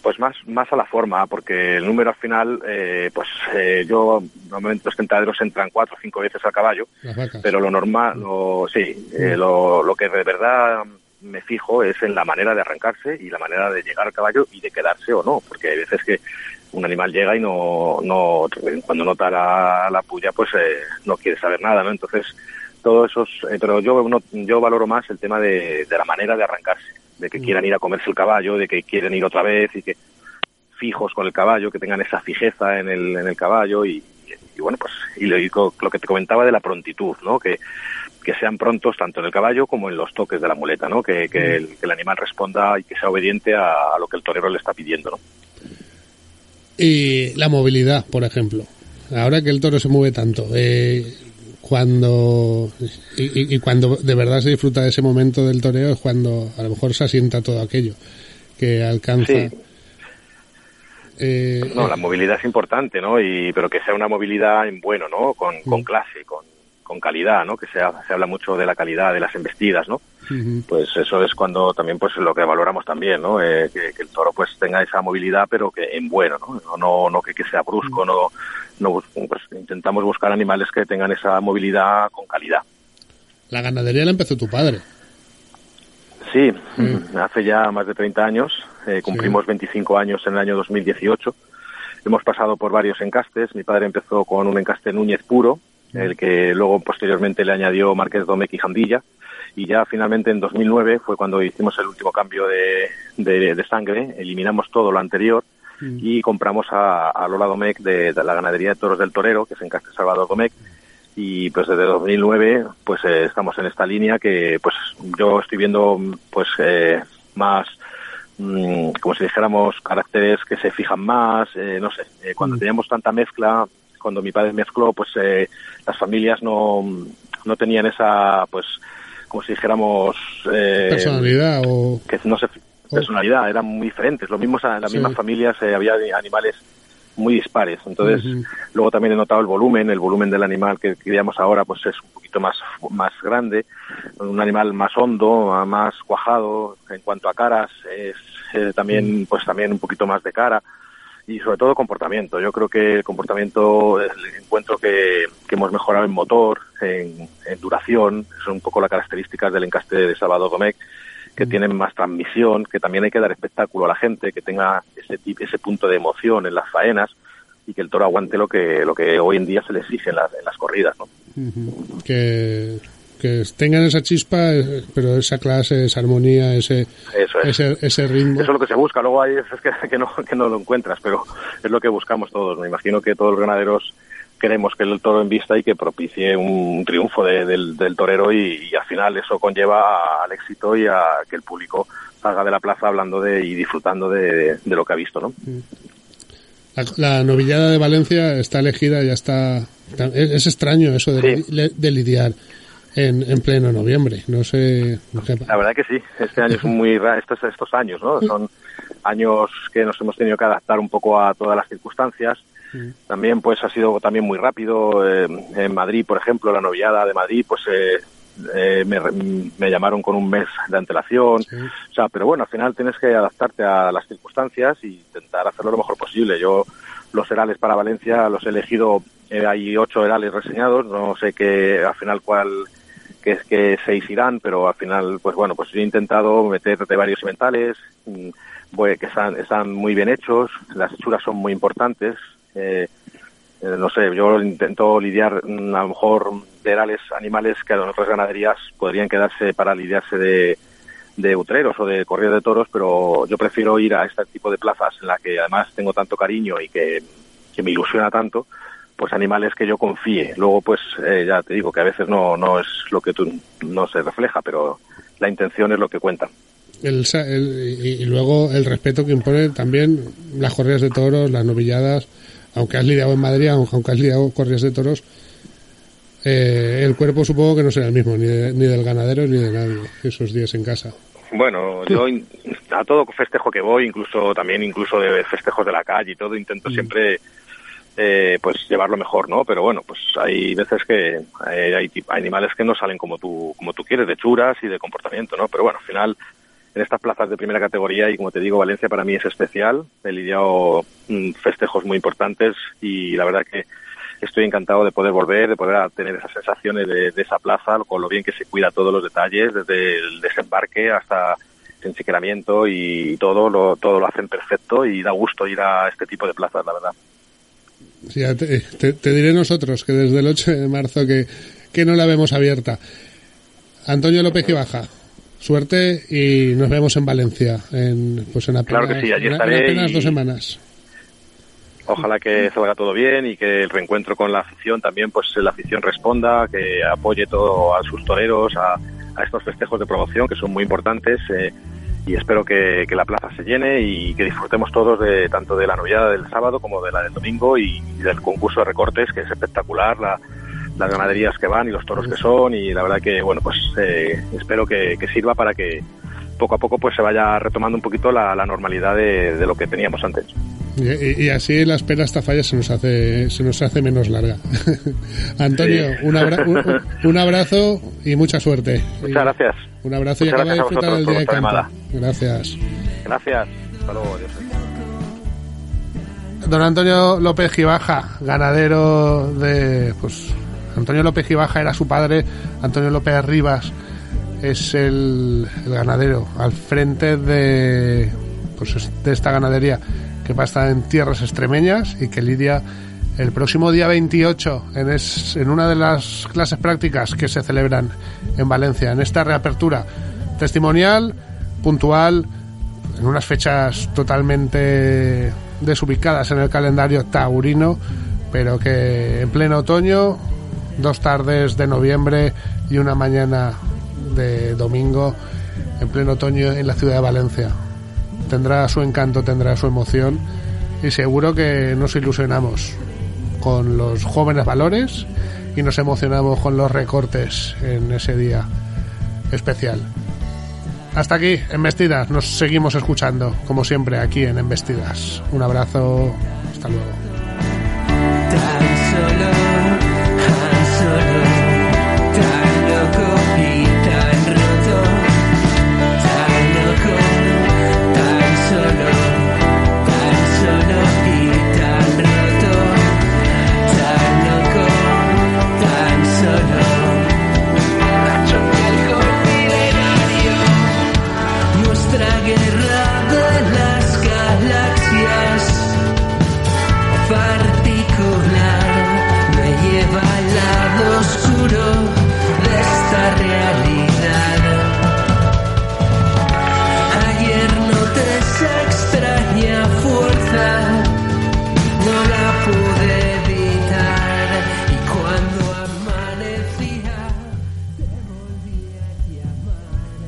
Pues más, más a la forma, porque el número al final, eh, pues eh, yo normalmente los tentaderos entran cuatro o cinco veces al caballo, pero lo normal, lo, sí, eh, lo, lo que de verdad me fijo es en la manera de arrancarse y la manera de llegar al caballo y de quedarse o no, porque hay veces que un animal llega y no, no cuando nota la, la puya, pues eh, no quiere saber nada, ¿no? Entonces, todo eso, es- eh, pero yo, no- yo valoro más el tema de, de la manera de arrancarse, de que quieran ir a comerse el caballo, de que quieren ir otra vez y que fijos con el caballo, que tengan esa fijeza en el, en el caballo y, y bueno, pues y lo, y lo que te comentaba de la prontitud, ¿no? Que, que sean prontos tanto en el caballo como en los toques de la muleta, ¿no? Que, que, el, que el animal responda y que sea obediente a, a lo que el torero le está pidiendo, ¿no? Y la movilidad, por ejemplo. Ahora que el toro se mueve tanto, eh, cuando y, cuando de verdad se disfruta de ese momento del toreo es cuando a lo mejor se asienta todo aquello que alcanza. Sí. eh, No, la movilidad es importante, ¿no? Y, pero que sea una movilidad en bueno, ¿no? Con, con clase, con, con calidad, ¿no? Que se, ha- se habla mucho de la calidad de las embestidas, ¿no? Pues eso es cuando también pues lo que valoramos también, ¿no? Eh, que, que el toro pues tenga esa movilidad, pero que en bueno, ¿no? No, no, no que, que sea brusco, no, no pues intentamos buscar animales que tengan esa movilidad con calidad. La ganadería la empezó tu padre. Sí, hace ya más de 30 años, eh, cumplimos 25 años en el año 2018. Hemos pasado por varios encastes. Mi padre empezó con un encaste Núñez puro, el que luego posteriormente le añadió Márquez Domecq y Jandilla. Y ya finalmente en 2009 fue cuando hicimos el último cambio de, de- de sangre, eliminamos todo lo anterior y compramos a, a Lola Domecq de, de la ganadería de toros del Torero, que es Encaste Salvador Domecq, y pues desde 2009 pues eh, estamos en esta línea que pues yo estoy viendo pues eh, más mm, como si dijéramos caracteres que se fijan más eh, no sé eh, cuando teníamos tanta mezcla cuando mi padre mezcló pues eh, las familias no no tenían esa pues como si dijéramos eh, Personalidad o... que no sé personalidad eran muy diferentes. Lo mismo en las Sí. mismas familias eh, había animales muy dispares. Entonces. Luego también he notado el volumen, el volumen del animal que criamos ahora pues es un poquito más, más grande, un animal más hondo, más cuajado en cuanto a caras, es eh, también pues también un poquito más de cara y sobre todo comportamiento. Yo creo que el comportamiento, el encuentro que, que hemos mejorado en motor, en, en duración, son un poco las características del encaste de Salvador Domecq, que tienen más transmisión, que también hay que dar espectáculo a la gente, que tenga ese, ese punto de emoción en las faenas y que el toro aguante lo que lo que hoy en día se le exige en las, en las corridas, ¿no? Que, que tengan esa chispa, eh, pero esa clase, esa armonía, ese, Eso es. ese, ese ritmo. Eso es lo que se busca. Luego hay veces que, que no, que no lo encuentras, pero es lo que buscamos todos. Me imagino que todos los ganaderos queremos que el toro en vista y que propicie un triunfo de- del, del torero y, y al final eso conlleva al éxito y a que el público salga de la plaza hablando de y disfrutando de, de lo que ha visto, ¿no? La, la novillada de Valencia está elegida, ya está. Es, es extraño eso de, li- de lidiar en, en pleno noviembre. No sé. La verdad que sí, este año es muy raro, estos, estos años, ¿no? Son años que nos hemos tenido que adaptar un poco a todas las circunstancias. También pues ha sido también muy rápido. eh, en Madrid, por ejemplo, la novillada de Madrid, pues eh, eh, me, me llamaron con un mes de antelación. O sea, pero bueno, al final tienes que adaptarte a las circunstancias y intentar hacerlo lo mejor posible. Yo los herales para Valencia los he elegido, eh, hay ocho herales reseñados, no sé qué al final cuál que es que seis irán, pero al final, pues bueno, pues yo he intentado meter de varios inventales, pues, que están, están muy bien hechos, las hechuras son muy importantes, eh, eh, no sé, yo intento lidiar mm, a lo mejor de herales animales que en otras ganaderías podrían quedarse para lidiarse de, de utreros o de corridas de toros, pero yo prefiero ir a este tipo de plazas en la que además tengo tanto cariño y que, que me ilusiona tanto, pues animales que yo confíe. Luego, pues eh, ya te digo que a veces no, no es lo que tú no se refleja, pero la intención es lo que cuenta. El, y, y luego el respeto que impone también las corridas de toros, las novilladas. Aunque has lidiado en Madrid, aunque aunque has lidiado corridas de toros, eh, el cuerpo supongo que no será el mismo, ni, de- ni del ganadero ni de nadie, esos días en casa. Bueno, yo a todo festejo que voy, incluso también incluso de festejos de la calle y todo, intento siempre eh, pues llevarlo mejor, ¿no? Pero bueno, pues hay veces que eh, hay, animales que no salen como tú como tú quieres, de churas y de comportamiento, ¿no? Pero bueno, al final en estas plazas de primera categoría y como te digo, Valencia para mí es especial. He lidiado mm, festejos muy importantes y la verdad que estoy encantado de poder volver, de poder tener esas sensaciones de, esa plaza, con lo bien que se cuida todos los detalles, desde el desembarque hasta el enchiqueramiento y todo lo, todo lo hacen perfecto y da gusto ir a este tipo de plazas, la verdad. Sí, ya te, te- te diré nosotros que desde el 8 de marzo que, que no la vemos abierta. Antonio López que baja. Suerte y nos vemos en Valencia en pues en apenas, Claro que sí, allí en- en estaré apenas y- dos semanas. Ojalá que salga todo bien y que el reencuentro con la afición también, pues la afición responda, que apoye todo a sus toreros, a, a estos festejos de promoción que son muy importantes. eh, y espero que, que la plaza se llene y que disfrutemos todos de tanto de la novillada del sábado como de la del domingo y, y del concurso de recortes que es espectacular, la- las ganaderías que van y los toros que son y la verdad que bueno pues eh, espero que, que sirva para que poco a poco pues se vaya retomando un poquito la, la normalidad de, de lo que teníamos antes. Y, y- y así la espera esta falla se nos hace se nos hace menos larga. *laughs* Antonio, Sí. un, abra- un- un abrazo y mucha suerte. Muchas gracias. Un abrazo y Muchas acaba de disfrutar por día de campo. llamada. Gracias. Gracias. Hasta luego. Adiós. Don Antonio López Gibaja, ganadero de. Pues. Antonio López Gibaja era su padre, Antonio López Rivas es el, el ganadero al frente de. Pues es- de esta ganadería que pasa en tierras extremeñas y que lidia el próximo día 28 en, es- en una de las clases prácticas que se celebran en Valencia, en esta reapertura testimonial, puntual, en unas fechas totalmente desubicadas en el calendario taurino, pero que en pleno otoño, dos tardes de noviembre y una mañana de domingo, en pleno otoño en la ciudad de Valencia. Tendrá su encanto, tendrá su emoción y seguro que nos ilusionamos con los jóvenes valores y nos emocionamos con los recortes en ese día especial. Hasta aquí, Embestidas. Nos seguimos escuchando, como siempre, aquí en Embestidas. Un abrazo. Hasta luego.